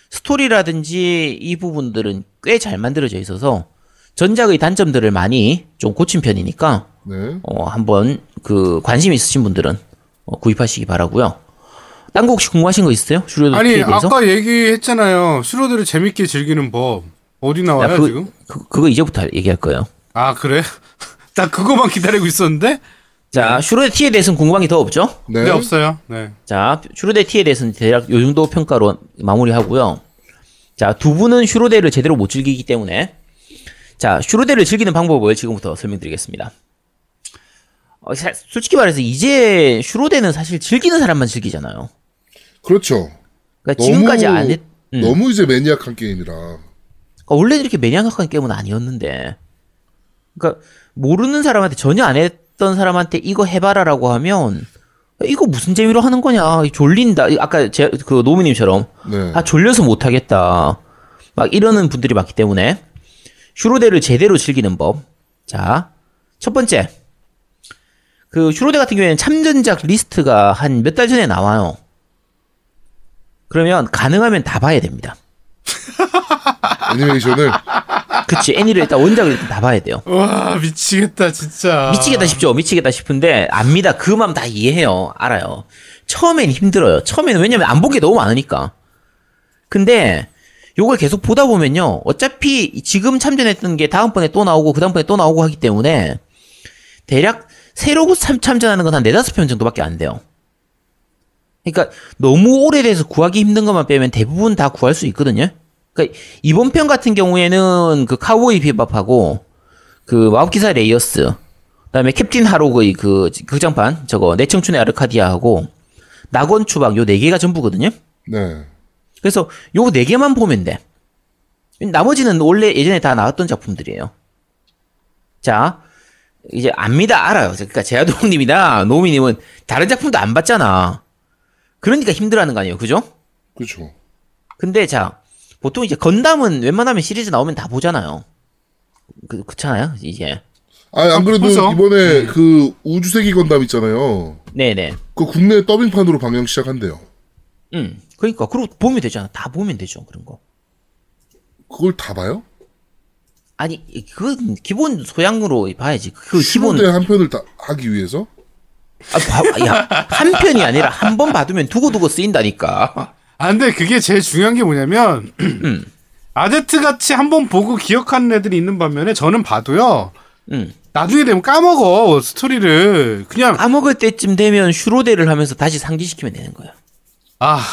스토리라든지 이 부분들은 꽤 잘 만들어져 있어서 전작의 단점들을 많이 좀 고친 편이니까 네. 어, 한번 그 관심 있으신 분들은 어, 구입하시기 바라고요. 딴거 혹시 궁금하신 거 있어요? 슈로데 아니 대해서? 아까 얘기했잖아요. 슈로드를 재밌게 즐기는 법 어디 나와요 야, 그거, 지금? 그, 그거 이제부터 얘기할 거예요. 아 그래? [laughs] 나 그거만 기다리고 있었는데. 자, 슈로데 T에 대해서는 궁금한 게 더 없죠? 네. 네, 없어요. 네. 자, 슈로데 T에 대해서는 대략 요 정도 평가로 마무리하고요. 자, 두 분은 슈로데를 제대로 못 즐기기 때문에 자, 슈로데를 즐기는 방법을 지금부터 설명드리겠습니다. 어, 사- 솔직히 말해서 이제 슈로데는 사실 즐기는 사람만 즐기잖아요. 그렇죠. 그러니까 너무 지금까지 안 했, 음. 너무 이제 매니악한 게임이라. 그러니까 원래는 이렇게 매니악한 게임은 아니었는데. 그러니까 모르는 사람한테 전혀 안 했 던 사람한테 이거 해봐라라고 하면 이거 무슨 재미로 하는 거냐? 졸린다. 아까 제, 그 노무님처럼. 네. 아 졸려서 못 하겠다. 막 이러는 분들이 많기 때문에 슈로데를 제대로 즐기는 법 자 첫 번째. 그 슈로데 같은 경우에는 참전작 리스트가 한 몇 달 전에 나와요. 그러면 가능하면 다 봐야 됩니다. 애니메이션을 그치 애니를 일단 원작을 일단 다 봐야 돼요. 와 미치겠다 진짜. 미치겠다 싶죠? 미치겠다 싶은데 압니다. 그 마음 다 이해해요. 알아요. 처음엔 힘들어요. 처음에는 왜냐면 안 본 게 너무 많으니까. 근데 요걸 계속 보다 보면요. 어차피 지금 참전했던 게 다음번에 또 나오고 그 다음번에 또 나오고 하기 때문에 대략 새로 참, 참전하는 건 한 네다섯 편 정도밖에 안 돼요. 그러니까 너무 오래돼서 구하기 힘든 것만 빼면 대부분 다 구할 수 있거든요 그러니까 이번 편 같은 경우에는 그 카우보이 비밥하고 그 마법기사 레이어스 그다음에 캡틴 하록의 그 극장판 저거 내 청춘의 아르카디아하고 낙원 추방 요 네 개가 전부거든요. 네. 그래서 요 네 개만 보면 돼. 나머지는 원래 예전에 다 나왔던 작품들이에요. 자, 이제 압니다 알아요. 그러니까 제아동님이나 노미님은 다른 작품도 안 봤잖아. 그러니까 힘들어하는 거 아니에요, 그죠? 그렇죠. 근데 자, 보통 이제 건담은 웬만하면 시리즈 나오면 다 보잖아요. 그, 그렇잖아요, 이제. 아, 안 그래도 보죠. 이번에 그 우주세기 건담 있잖아요. 네네. 그 국내 더빙판으로 방영 시작한대요. 응. 그러니까 그리고 보면 되잖아. 다 보면 되죠. 그런 거. 그걸 다 봐요? 아니 그건 기본 소양으로 봐야지. 그 기본 한 편을 다 하기 위해서? 아, 봐, 야, 한 편이 아니라 한번 봐두면 두고두고 쓰인다니까. 아 근데 그게 제일 중요한 게 뭐냐면 아제트 같이 한번 보고 기억하는 애들이 있는 반면에 저는 봐도요. 응. 나중에 되면 까먹어 스토리를 그냥 까먹을 때쯤 되면 슈로데를 하면서 다시 상기시키면 되는 거야. 아.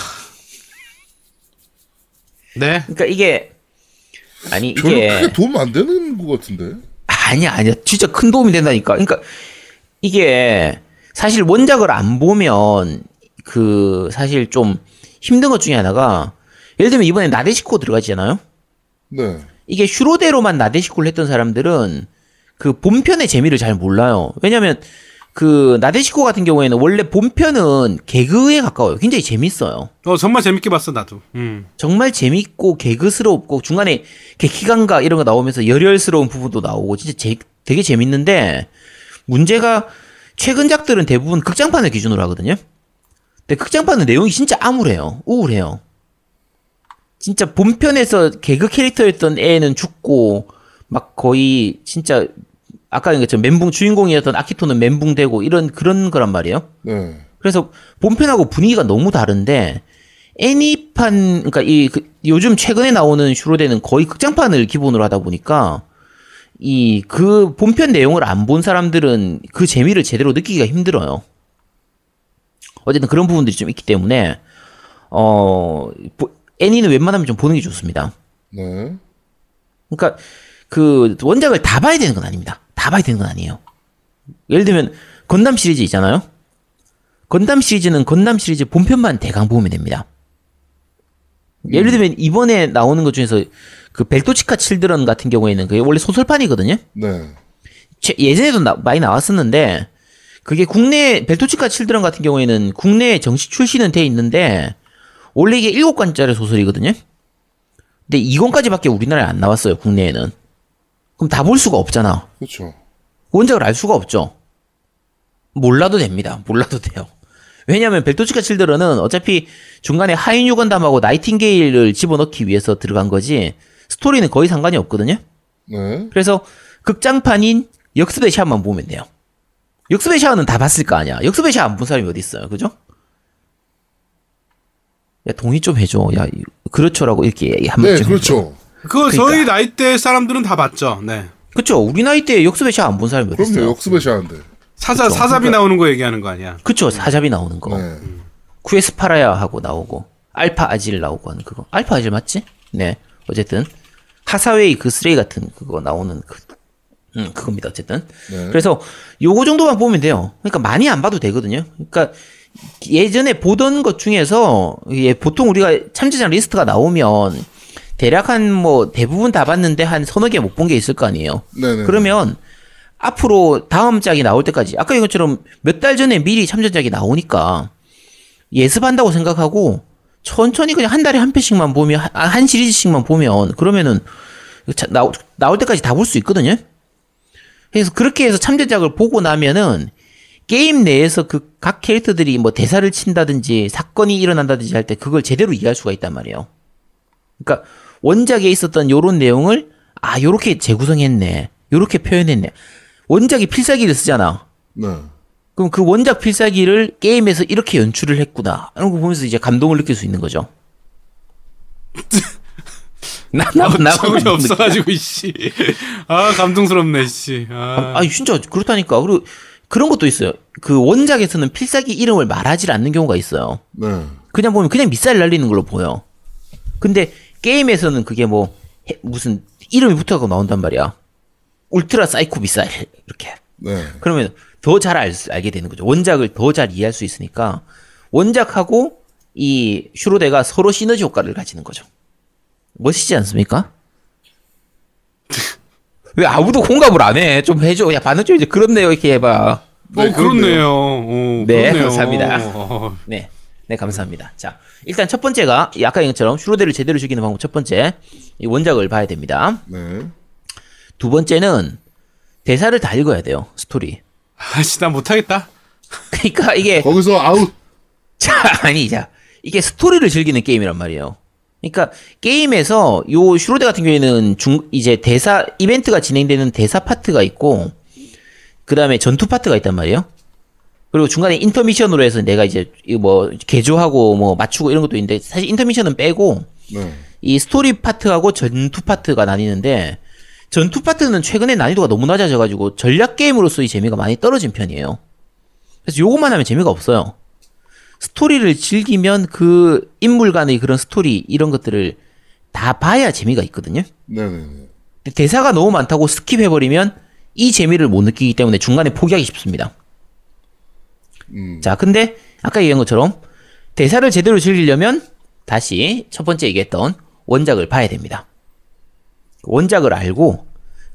네. 그러니까 이게 아니 이게 크게 도움 안 되는 것 같은데. 아니야 아니야 진짜 큰 도움이 된다니까. 그러니까 이게 사실 원작을 안 보면 그 사실 좀 힘든 것 중에 하나가 예를 들면 이번에 나데시코 들어가잖아요. 네. 이게 슈로데로만 나데시코를 했던 사람들은 그 본편의 재미를 잘 몰라요. 왜냐면 그 나데시코 같은 경우에는 원래 본편은 개그에 가까워요. 굉장히 재밌어요. 어 정말 재밌게 봤어 나도. 음. 정말 재밌고 개그스럽고 중간에 개키감각 이런 거 나오면서 열혈스러운 부분도 나오고 진짜 제- 되게 재밌는데 문제가 최근작들은 대부분 극장판을 기준으로 하거든요. 근데 극장판은 내용이 진짜 암울해요. 우울해요. 진짜 본편에서 개그 캐릭터였던 애는 죽고 막 거의 진짜 아까 것처럼 멘붕 주인공이었던 아키토는 멘붕되고 이런 그런 거란 말이에요. 네. 그래서 본편하고 분위기가 너무 다른데 애니판 그러니까 이 그- 요즘 최근에 나오는 슈로데는 거의 극장판을 기본으로 하다 보니까 이 그 본편 내용을 안 본 사람들은 그 재미를 제대로 느끼기가 힘들어요. 어쨌든 그런 부분들이 좀 있기 때문에 어 보- 애니는 웬만하면 좀 보는 게 좋습니다. 네. 그러니까 그 원작을 다 봐야 되는 건 아닙니다. 다 봐야 되는 건 아니에요. 예를 들면 건담 시리즈 있잖아요. 건담 시리즈는 건담 시리즈 본편만 대강 보면 됩니다. 예를 들면 이번에 나오는 것 중에서 그 벨토치카 칠드런 같은 경우에는 그게 원래 소설판이거든요. 네. 최- 예전에도 나- 많이 나왔었는데 그게 국내 벨토치카 칠드런 같은 경우에는 국내에 정식 출시는 돼 있는데 원래 이게 7권짜리 소설이거든요. 근데 2권까지밖에 우리나라에 안 나왔어요, 국내에는. 그럼 다 볼 수가 없잖아. 그렇죠. 원작을 알 수가 없죠. 몰라도 됩니다. 몰라도 돼요. 왜냐하면 벨토치카 칠드런은 어차피 중간에 하인유 건담하고 나이팅게일을 집어넣기 위해서 들어간 거지 스토리는 거의 상관이 없거든요. 네. 그래서 극장판인 역습의 샤만 보면 돼요. 역습의 샤는 다 봤을 거 아니야. 역습의 샤안본 사람이 어디 있어요, 그죠? 야 동의 좀 해줘. 야 그렇죠라고 이렇게 한 네, 번쯤. 그렇죠. 그거 그러니까. 저희 나이대 사람들은 다 봤죠. 네. 그렇죠. 우리 나이 때 역습의 샤안본 사람이 어디 그럼요. 있어요? 역습의 하는데 사자 사잡이 나오는 거 얘기하는 거 아니야? 그쵸 사잡이 나오는 거. 네. 쿠에스파라야 하고 나오고 알파 아질 나오고 하는 그거. 알파 아질 맞지? 네. 어쨌든 하사웨이 그 쓰레기 같은 그거 나오는 그 음, 그겁니다. 어쨌든. 네. 그래서 요거 정도만 보면 돼요. 그러니까 많이 안 봐도 되거든요. 그러니까 예전에 보던 것 중에서 예, 보통 우리가 참지장 리스트가 나오면 대략 한 뭐 대부분 다 봤는데 한 서너 개 못 본 게 있을 거 아니에요. 네네. 그러면 앞으로 다음 짝이 나올 때까지 아까 이것처럼 몇 달 전에 미리 참전작이 나오니까 예습한다고 생각하고 천천히 그냥 한 달에 한 편씩만 보면 한, 한 시리즈씩만 보면 그러면은 나올 때까지 다 볼 수 있거든요. 그래서 그렇게 해서 참전작을 보고 나면은 게임 내에서 그 각 캐릭터들이 뭐 대사를 친다든지 사건이 일어난다든지 할 때 그걸 제대로 이해할 수가 있단 말이에요. 그러니까 원작에 있었던 요런 내용을 아 요렇게 재구성했네. 요렇게 표현했네. 원작이 필살기를 쓰잖아. 네. 그럼 그 원작 필살기를 게임에서 이렇게 연출을 했구나. 이런 거 보면서 이제 감동을 느낄 수 있는 거죠 [laughs] 나, 나, 나, 저이 없어가지고 이씨. 아 감동스럽네 씨. 아. 아 진짜 그렇다니까 그리고 그런 것도 있어요 그 원작에서는 필살기 이름을 말하지 않는 경우가 있어요 네. 그냥 보면 그냥 미사일 날리는 걸로 보여. 근데 게임에서는 그게 뭐 해- 무슨 이름이 붙어가고 나온단 말이야. 울트라 사이코 미사일 이렇게. 네. 그러면 더 잘 알게 되는 거죠. 원작을 더 잘 이해할 수 있으니까 원작하고 이 슈로대가 서로 시너지 효과를 가지는 거죠. 멋있지 않습니까? [laughs] 왜 아무도 공감을 안 해? 좀 해줘. 야 반응 좀 이제 그렇네요 이렇게 해봐. 어 그렇네요. 어, 네, 그렇네요. 감사합니다. 어. [laughs] 네. 네, 감사합니다. 자, 일단 첫 번째가, 이 아까 얘기처럼 슈로데를 제대로 죽이는 방법 첫 번째, 이 원작을 봐야 됩니다. 네. 두 번째는, 대사를 다 읽어야 돼요, 스토리. [laughs] 아씨 나 못하겠다. 그러니까 이게, 거기서 아웃. 자, 아니, 자, 이게 스토리를 즐기는 게임이란 말이에요. 그러니까 게임에서 요 슈로대 같은 경우에는 중 이제 대사 이벤트가 진행되는 대사 파트가 있고 그 다음에 전투 파트가 있단 말이에요. 그리고 중간에 intermission으로 해서 내가 이제 뭐 개조하고 뭐 맞추고 이런 것도 있는데 사실 intermission은 빼고 네. 이 스토리 파트하고 전투 파트가 나뉘는데 전투 파트는 최근에 난이도가 너무 낮아져가지고 전략 게임으로서의 재미가 많이 떨어진 편이에요. 그래서 요것만 하면 재미가 없어요. 스토리를 즐기면 그 인물 간의 그런 스토리 이런 것들을 다 봐야 재미가 있거든요. 네네네. 근데 대사가 너무 많다고 스킵해버리면 이 재미를 못 느끼기 때문에 중간에 포기하기 쉽습니다. 음. 자, 근데 아까 얘기한 것처럼 대사를 제대로 즐기려면 다시 첫 번째 얘기했던 원작을 봐야 됩니다. 원작을 알고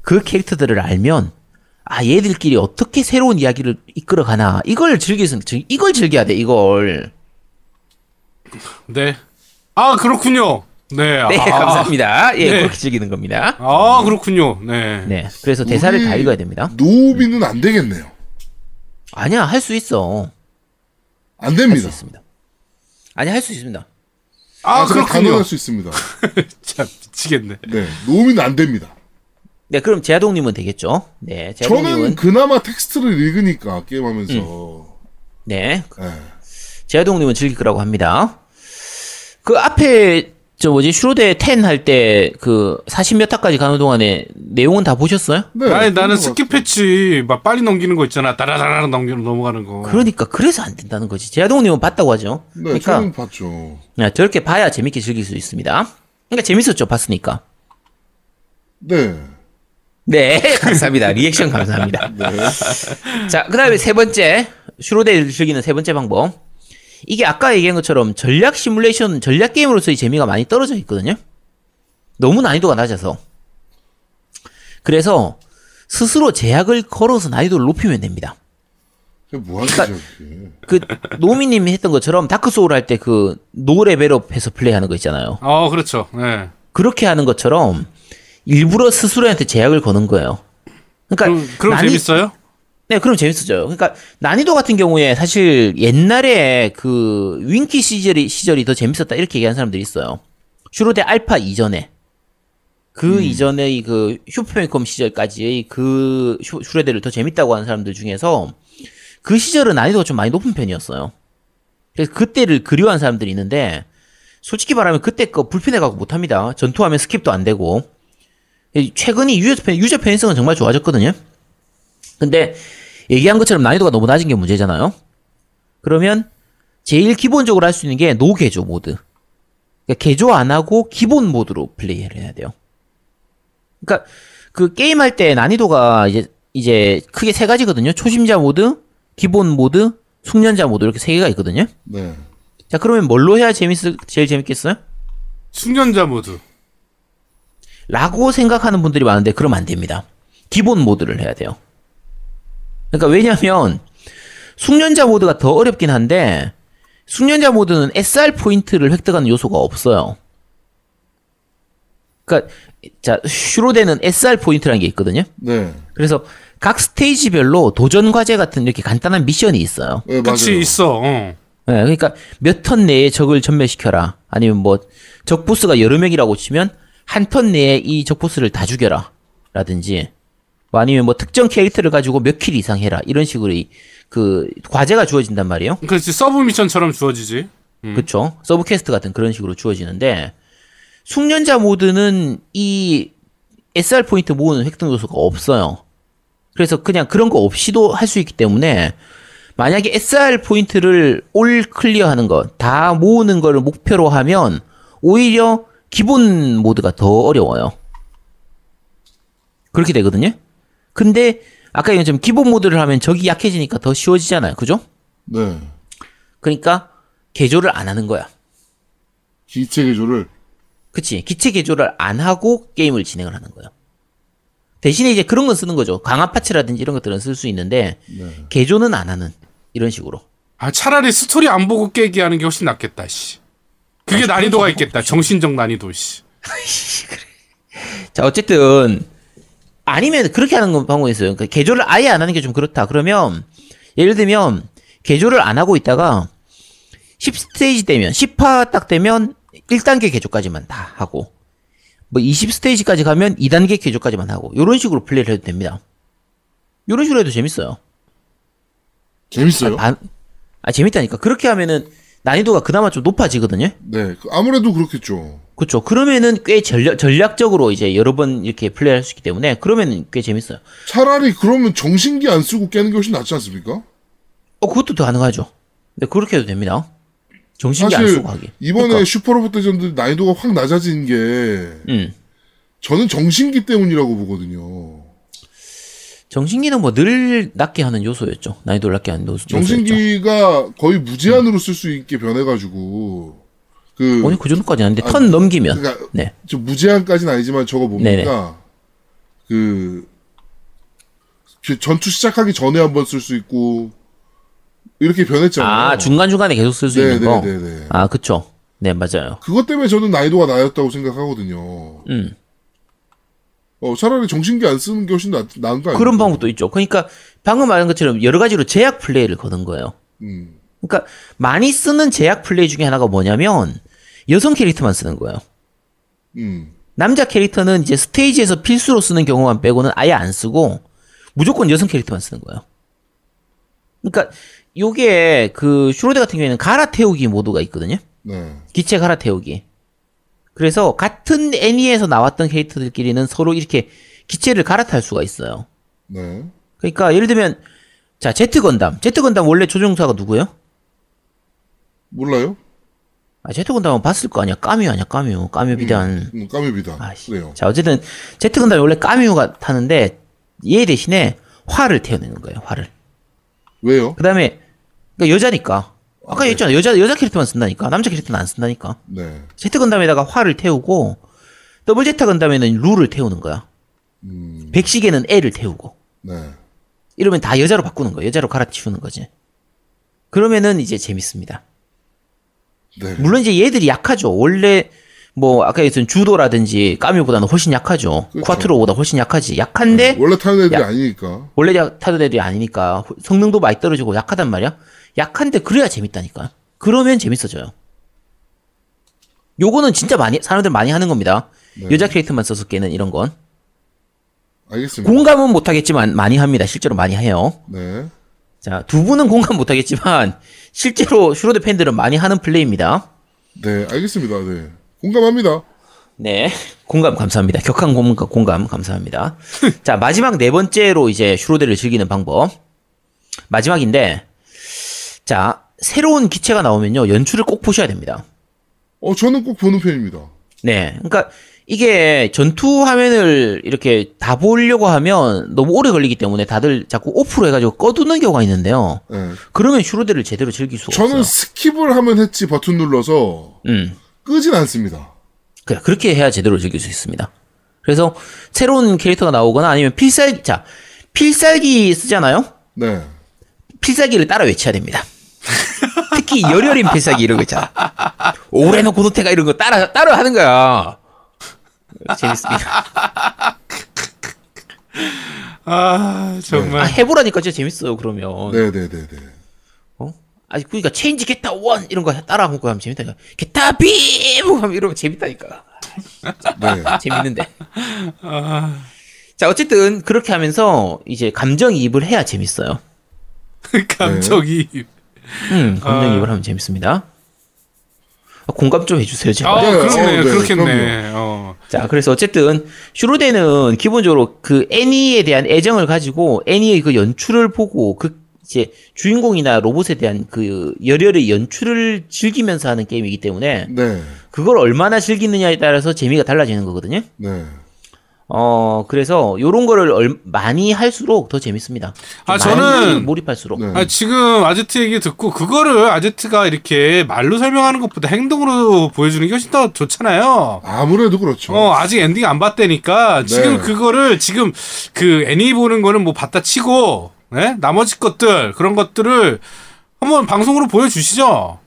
그 캐릭터들을 알면 아 얘들끼리 어떻게 새로운 이야기를 이끌어 가나 이걸 즐길 수 이걸 즐겨야 돼 이걸 네. 아 그렇군요. 네. 네 아, 감사합니다 예 네. 그렇게 즐기는 겁니다 아 그렇군요. 네. 네 그래서 대사를 다 읽어야 됩니다 노비는 안 되겠네요. 아니야 할 수 있어 안할수 됩니다. 있습니다 아니 할 수 있습니다 아, 제가 그렇군요. 가능할 수 있습니다. [laughs] 참 미치겠네. 네, 노비는 안 됩니다. 네 그럼 제아동님은 되겠죠 네 제아동님은 저는 그나마 텍스트를 읽으니까 게임하면서. 네 네. 제아동님은 즐길 거라고 합니다. 그 앞에 저 뭐지 슈로대 10 할 때 그 40몇 화까지 가는 동안에 내용은 다 보셨어요? 네, 아니 나는 그런 것 스킵 패치 막 빨리 넘기는 거 있잖아. 따라다라 넘기 넘어가는 거. 그러니까 그래서 안 된다는 거지. 제아동님은 봤다고 하죠. 네, 그러니까 저는 봤죠. 야, 저렇게 봐야 재밌게 즐길 수 있습니다. 그러니까 재밌었죠, 봤으니까. 네. 네, 감사합니다. 리액션 감사합니다. [laughs] 네. 자, 그 다음에 세 번째, 슈로대를 즐기는 세 번째 방법. 이게 아까 얘기한 것처럼 전략 시뮬레이션, 전략 게임으로서의 재미가 많이 떨어져 있거든요? 너무 난이도가 낮아서. 그래서 스스로 제약을 걸어서 난이도를 높이면 됩니다. 뭐 하는 거죠, 그게. 그, 노미님이 했던 것처럼 다크 소울 할 때 그, no level up 해서 플레이하는 거 있잖아요. 어 그렇죠. 네. 그렇게 하는 것처럼 일부러 스스로한테 제약을 거는 거예요. 그러니까 그럼, 그럼 난이- 재밌어요? 네, 그럼 재밌어져요. 그러니까 난이도 같은 경우에 사실 옛날에 그 윙키 시절이 시절이 더 재밌었다 이렇게 얘기하는 사람들이 있어요. 슈로대 알파 이전에 그 이전의 그 슈퍼패미컴 시절까지의 그 슈, 슈로대를 더 재밌다고 하는 사람들 중에서 그 시절은 난이도가 좀 많이 높은 편이었어요. 그래서 그때를 그리워하는 사람들이 있는데 솔직히 말하면 그때 거 불편해갖고 못합니다. 전투하면 skip도 안 되고 최근이 유저 편 유저 편의성은 정말 좋아졌거든요. 근데 얘기한 것처럼 난이도가 너무 낮은 게 문제잖아요. 그러면 제일 기본적으로 할 수 있는 게 no개조 모드. 그러니까 개조 안 하고 기본 모드로 플레이를 해야 돼요. 그러니까 그 게임 할 때 난이도가 이제 이제 크게 세 가지거든요. 초심자 모드, 기본 모드, 숙련자 모드 이렇게 세 개가 있거든요. 네. 자 그러면 뭘로 해야 재밌을 제일 재밌겠어요? 숙련자 모드. 라고 생각하는 분들이 많은데 그러면 안 됩니다. 기본 모드를 해야 돼요. 그러니까 왜냐면 숙련자 모드가 더 어렵긴 한데 숙련자 모드는 SR 포인트를 획득하는 요소가 없어요. 그러니까 자 슈로대는 SR 포인트라는 게 있거든요. 네. 그래서 각 스테이지별로 도전 과제 같은 이렇게 간단한 미션이 있어요. 네, 그치 맞아요. 있어. 어. 네, 그러니까 몇 turn 내에 적을 전멸시켜라. 아니면 뭐 적 보스가 여러 명이라고 치면 한 turn 내에 이 적 보스를 다 죽여라. 라든지 뭐 아니면 뭐 특정 캐릭터를 가지고 몇 kill 이상 해라. 이런 식으로 이, 그 과제가 주어진단 말이에요. 그렇지 sub mission처럼 주어지지. 그쵸? sub quest 같은 그런 식으로 주어지는데 숙련자 모드는 이 SR 포인트 모으는 획득 요소가 없어요. 그래서 그냥 그런 거 없이도 할 수 있기 때문에 만약에 SR 포인트를 all clear 하는 것, 다 모으는 거를 목표로 하면 오히려 기본 모드가 더 어려워요. 그렇게 되거든요. 근데 아까 얘기한 좀 기본 모드를 하면 적이 약해지니까 더 쉬워지잖아요. 그죠? 네. 그러니까 개조를 안 하는 거야. 기체 개조를. 그치. 기체 개조를 안 하고 게임을 진행을 하는 거예요. 대신에 이제 그런 건 쓰는 거죠. 강화 파츠라든지 이런 것들은 쓸 수 있는데, 네. 개조는 안 하는. 이런 식으로. 아 차라리 스토리 안 보고 깨기 하는 게 훨씬 낫겠다. 씨. 그게 난이도가 있겠다. 정신적 난이도. 씨. 자, 어쨌든, 아니면 그렇게 하는 건 방법이 있어요. 그러니까 개조를 아예 안 하는 게 좀 그렇다. 그러면, 예를 들면, 개조를 안 하고 있다가, 10스테이지 되면, 10화 딱 되면, 1단계 개조까지만 다 하고, 뭐 20스테이지까지 가면 2단계 개조까지만 하고, 요런 식으로 플레이를 해도 됩니다. 요런 식으로 해도 재밌어요. 재밌어요? 반, 아, 재밌다니까. 그렇게 하면은 난이도가 그나마 좀 높아지거든요. 네, 그 아무래도 그렇겠죠. 그렇죠. 그러면은 꽤 전략, 전략적으로 이제 여러 번 이렇게 플레이할 수 있기 때문에 그러면은 꽤 재밌어요. 차라리 그러면 정신기 안 쓰고 깨는 게 훨씬 낫지 않습니까? 어, 그것도 더 가능하죠. 네, 그렇게 해도 됩니다. 정신기 안 쓰고 하기. 이번에 그러니까, 슈퍼로봇 대전들 난이도가 확 낮아진 게 음. 저는 정신기 때문이라고 보거든요. 정신기는 뭐 늘 낮게 하는 요소였죠. 난이도를 낮게 하는 요소, 요소였죠. 정신기가 거의 무제한으로 쓸 수 있게 변해가지고 그 오늘 그 정도까지 아닌데 턴 넘기면 그러니까 네. 좀 무제한까지는 아니지만 저거 보니까 네네. 그 전투 시작하기 전에 한번 쓸 수 있고 이렇게 변했잖아요. 아 중간 중간에 계속 쓸 수 있는 거. 네네네네. 아 그쵸. 네 맞아요. 그것 때문에 저는 난이도가 낮았다고 생각하거든요. 음 어, 차라리 정신기 안 쓰는 게 훨씬 나, 나은 거 아니에요? 그런 방법도 있죠. 그러니까 방금 말한 것처럼 여러 가지로 제약 플레이를 거는 거예요. 음, 그러니까 많이 쓰는 제약 플레이 중에 하나가 뭐냐면 여성 캐릭터만 쓰는 거예요. 음, 남자 캐릭터는 이제 스테이지에서 필수로 쓰는 경우만 빼고는 아예 안 쓰고 무조건 여성 캐릭터만 쓰는 거예요. 그러니까 요게 그 슈로데 같은 경우에는 갈아태우기 모드가 있거든요. 네, 기체 갈아태우기. 그래서 같은 애니에서 나왔던 캐릭터들끼리는 서로 이렇게 기체를 갈아탈 수가 있어요. 네. 그러니까 예를 들면 자 제트 건담, 제트 건담 원래 조종사가 누구예요? 몰라요? 아 제트 건담은 봤을 거 아니야. 까뮤 아니야, 까뮤. 까뮤 비단. 음, 까메비다. 아씨. 그래요. 자 어쨌든 제트 건담이 원래 까뮤가 타는데 얘 대신에 화를 태우는 거예요. 화를. 왜요? 그 다음에 그러니까 여자니까. 아까 얘기했잖아. 여자 여자 캐릭터만 쓴다니까. 남자 캐릭터는 안 쓴다니까. 네. 제트 건담에다가 화를 태우고 더블 제트 건담에는 룰을 태우는 거야. 음, 백식에는 애를 태우고. 네. 이러면 다 여자로 바꾸는 거예요. 여자로 갈아치우는 거지. 그러면은 이제 재밌습니다. 네. 물론 이제 얘들이 약하죠. 원래 뭐 아까 얘기했던 주도라든지 까뮤보다는 훨씬 약하죠. 그렇죠. 쿼트로보다 훨씬 약하지. 약한데 원래 타는 애들이 야. 아니니까. 원래 야- 타던 애들이 아니니까 성능도 많이 떨어지고 약하단 말이야. 약한데 그래야 재밌다니까. 그러면 재밌어져요. 요거는 진짜 많이 사람들 많이 하는 겁니다. 네. 여자 캐릭터만 써서 깨는 이런 건 알겠습니다. 공감은 못하겠지만 많이 합니다. 실제로 많이 해요. 네. 자, 두 분은 공감 못하겠지만 [laughs] 실제로 슈로대 팬들은 많이 하는 플레이입니다. 네, 알겠습니다. 네. 공감합니다. 네, 공감 감사합니다. 격한 공감, 공감 감사합니다. [laughs] 자, 마지막 네 번째로 이제 슈로대를 즐기는 방법. 마지막인데, 자, 새로운 기체가 나오면요, 연출을 꼭 보셔야 됩니다. 어, 저는 꼭 보는 편입니다. 네, 그러니까 이게 전투 화면을 이렇게 다 보려고 하면 너무 오래 걸리기 때문에 다들 자꾸 off로 해가지고 꺼두는 경우가 있는데요. 네. 그러면 슈로대를 제대로 즐길 수가 저는 없어요. skip을 하면 했지 버튼 눌러서 음. 끄진 않습니다. 그래, 그렇게 해야 제대로 즐길 수 있습니다. 그래서 새로운 캐릭터가 나오거나 아니면 필살기, 자, 필살기 쓰잖아요? 네. 필살기를 따라 외쳐야 됩니다. [laughs] 특히 열혈인 필살기 이런 거 있잖아. 오래노 고노테가 이런 거 따라, 따라 하는 거야. 재밌습니다. 아 아, 정말 해보라니까 진짜 재밌어요, 그러면. 네, 네, 네, 네. 어? 아니, 그러니까 체인지 게타 원! 이런 거 따라 하고 하면 재밌다니까. 게타 빔! 하면 이러면 재밌다니까. 네. 재밌는데. 자, 어쨌든 그렇게 하면서 이제 감정이입을 해야 재밌어요. [laughs] 감정이 음, 아. 감정이입을 하면 재밌습니다. 아, 공감 좀 해주세요, 제발. 아 네, 그렇네 어, 네, 그렇겠네 어. 자, 그래서 어쨌든 슈로데는 기본적으로 그 애니에 대한 애정을 가지고 애니의 그 연출을 보고 그 이제 주인공이나 로봇에 대한 그 열혈의 연출을 즐기면서 하는 게임이기 때문에 네. 그걸 얼마나 즐기느냐에 따라서 재미가 달라지는 거거든요. 네. 어, 그래서 요런 거를 얼- 많이 할수록 더 재밌습니다. 아, 저는- 몰입할수록. 네. 아, 지금 아제트 얘기 듣고 그거를 아제트가 이렇게 말로 설명하는 것보다 행동으로 보여주는 게 훨씬 더 좋잖아요. 아무래도 그렇죠. 어, 아직 엔딩 안 봤다니까. 지금 네. 그거를 지금 그 애니 보는 거는 뭐 봤다 치고, 네? 나머지 것들, 그런 것들을 한번 방송으로 보여주시죠.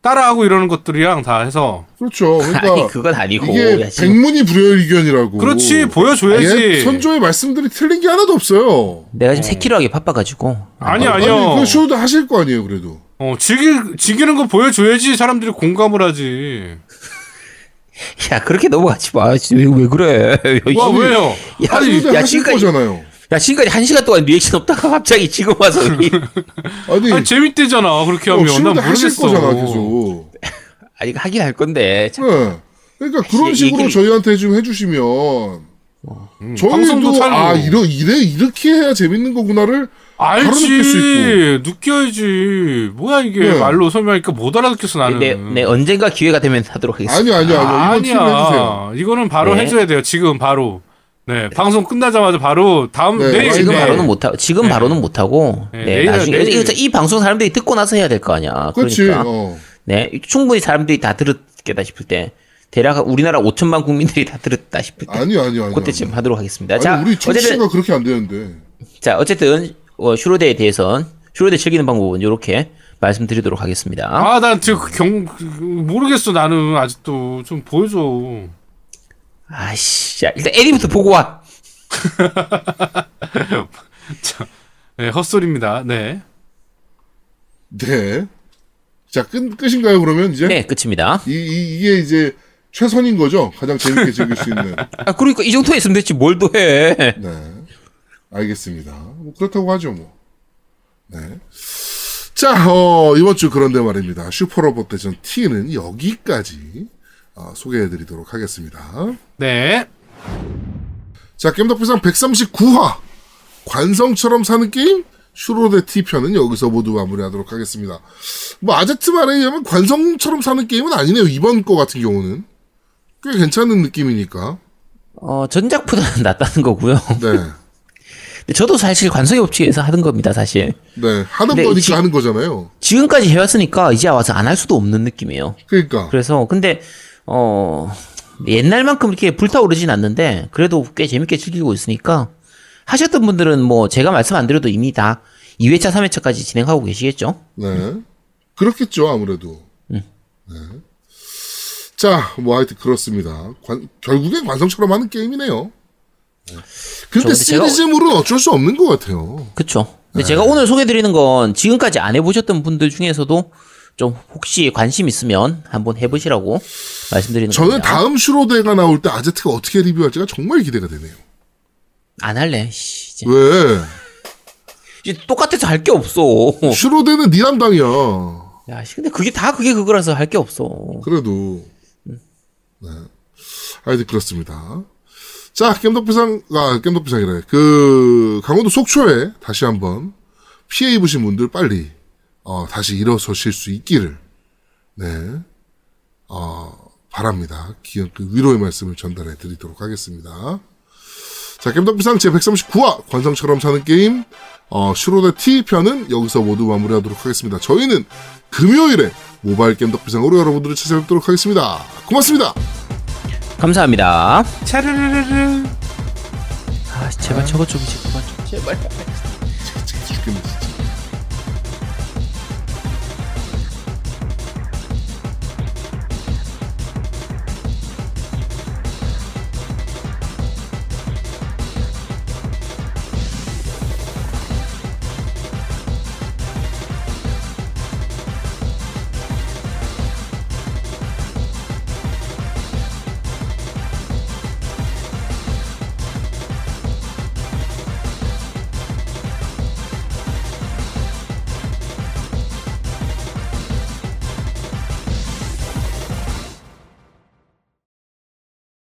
따라하고 이러는 것들이랑 다 해서. 그렇죠. [laughs] 그러니까 아니, 그건 아니고. 이게 백문이 불여의견이라고. 그렇지, 보여줘야지. 예, 선조의 말씀들이 틀린 게 하나도 없어요. 내가 지금 새끼로하게 바빠가지고. 아니, 아니, 아니요. 그 쇼도 하실 거 아니에요, 그래도. 어, 즐기, 즐기는 거 보여줘야지 사람들이 공감을 하지. 야, 그렇게 넘어가지 마. 씨, 왜, 왜 그래? 와, 이- 왜요? 야, 야, 하실 지금까지, 거잖아요. 야 지금까지 한 시간 동안 리액션 없다가 [laughs] 갑자기 지금 와서 우리 [laughs] 아니, 아니 재밌대잖아 그렇게 어, 하면 난 쉬운데 하실 모르겠어. 거잖아 계속. 아니 하긴 할 건데 참, 네. 그러니까 그런 얘기를- 식으로 저희한테 좀 해주시면 음, 저희도. 아 이러 이래 이렇게 해야 재밌는 거구나를 바로 느낄 수 알지 느껴야지 뭐야 이게 네. 말로 설명하니까 못 알아듣겠어 나는 내, 내 언젠가 기회가 되면 하도록 하겠습니다. 아니 아니 아니 이건 팀을 해주세요. 아니야 이거는 바로 네. 해줘야 돼요 지금 바로 네 방송 끝나자마자 바로 다음 네, 내일 지금 네. 바로는 못 하고 지금 네. 바로는 못 하고 네, 네, 내일은- 나중에 내일. 이 방송 사람들이 듣고 나서 해야 될 거 아니야. 그렇지. 그러니까 어. 네 충분히 사람들이 다 들었겠다 싶을 때 대략 우리나라 5천만 국민들이 다 들었다 싶을 때 아니 아니 아니. 그때쯤 하도록 하겠습니다. 아니, 자 우리 어쨌든 정치가 그렇게 안 되는데. 자 어쨌든 어, 슈로데에 대해선 슈로데 즐기는 방법은 이렇게 말씀드리도록 하겠습니다. 아 난 지금 그경 모르겠어 나는 아직도 좀 보여줘 아씨 자 일단 에리부터 보고 와. [laughs] 네 헛소리입니다 네 네. 자 끝, 끝인가요 그러면 이제? 네 끝입니다. 이, 이 이 게 이제 최선인 거죠. 가장 재밌게 즐길 수 있는. [laughs] 아 그러니까 이 정도 했으면 됐지 뭘 더 해. 네. 알겠습니다. 뭐 그렇다고 하죠, 뭐. 네. 자, 어, 이번 주 그런데 말입니다. 슈퍼로봇 대전 T는 여기까지 어, 소개해드리도록 하겠습니다. 네. 자, 겜덕비상 139화 관성처럼 사는 게임 슈로데 T편은 여기서 모두 마무리하도록 하겠습니다. 뭐 아제트 말에 의하면 관성처럼 사는 게임은 아니네요. 이번 거 같은 경우는 꽤 괜찮은 느낌이니까. 어 전작보다는 [laughs] 낫다는 거고요. 네, 저도 사실 관성의 법칙에서 하던 겁니다 사실. 네 하는 거니까 지- 하는 거잖아요. 지금까지 해왔으니까 이제 와서 안 할 수도 없는 느낌이에요. 그러니까 그래서 근데 어 옛날만큼 이렇게 불타오르진 않는데 그래도 꽤 재밌게 즐기고 있으니까 하셨던 분들은 뭐 제가 말씀 안 드려도 이미 다 2회차, 3회차까지 진행하고 계시겠죠? 네. 그렇겠죠, 아무래도. 네. 자, 뭐 하여튼 그렇습니다. 관- 결국엔 관성처럼 하는 게임이네요. 네. 근데 제가- 시리즈물은 어쩔 수 없는 것 같아요. 그쵸. 근데 제가 오늘 소개드리는 건 지금까지 안 해보셨던 분들 중에서도 좀 혹시 관심 있으면 한번 해보시라고 말씀드리는 저는 겁니다. 다음 슈로데가 나올 때 아제트가 어떻게 리뷰할지가 정말 기대가 되네요. 안 할래. 씨. 왜? 이제 똑같아서 할 게 없어. 슈로데는 네 담당이야. 야, 씨, 근데 그게 다 그게 그거라서 할 게 없어. 그래도. 네. 하여튼 그렇습니다. 자, 겜덕비상, 아, 겜덕비상이래. 그, 강원도 속초에 다시 한번 피해 입으신 분들 빨리, 어, 다시 일어서실 수 있기를, 네, 어, 바랍니다. 기억, 그 위로의 말씀을 전달해 드리도록 하겠습니다. 자, 겜덕비상 제139화, 관성처럼 사는 게임, 어, 슈로데 T 편은 여기서 모두 마무리하도록 하겠습니다. 저희는 금요일에 모바일 겜덕비상으로 여러분들을 찾아뵙도록 하겠습니다. 고맙습니다. 감사합니다. 차르르르르. 아, 제발 저거 좀 이제 그만 좀. 제발. [laughs] 진짜.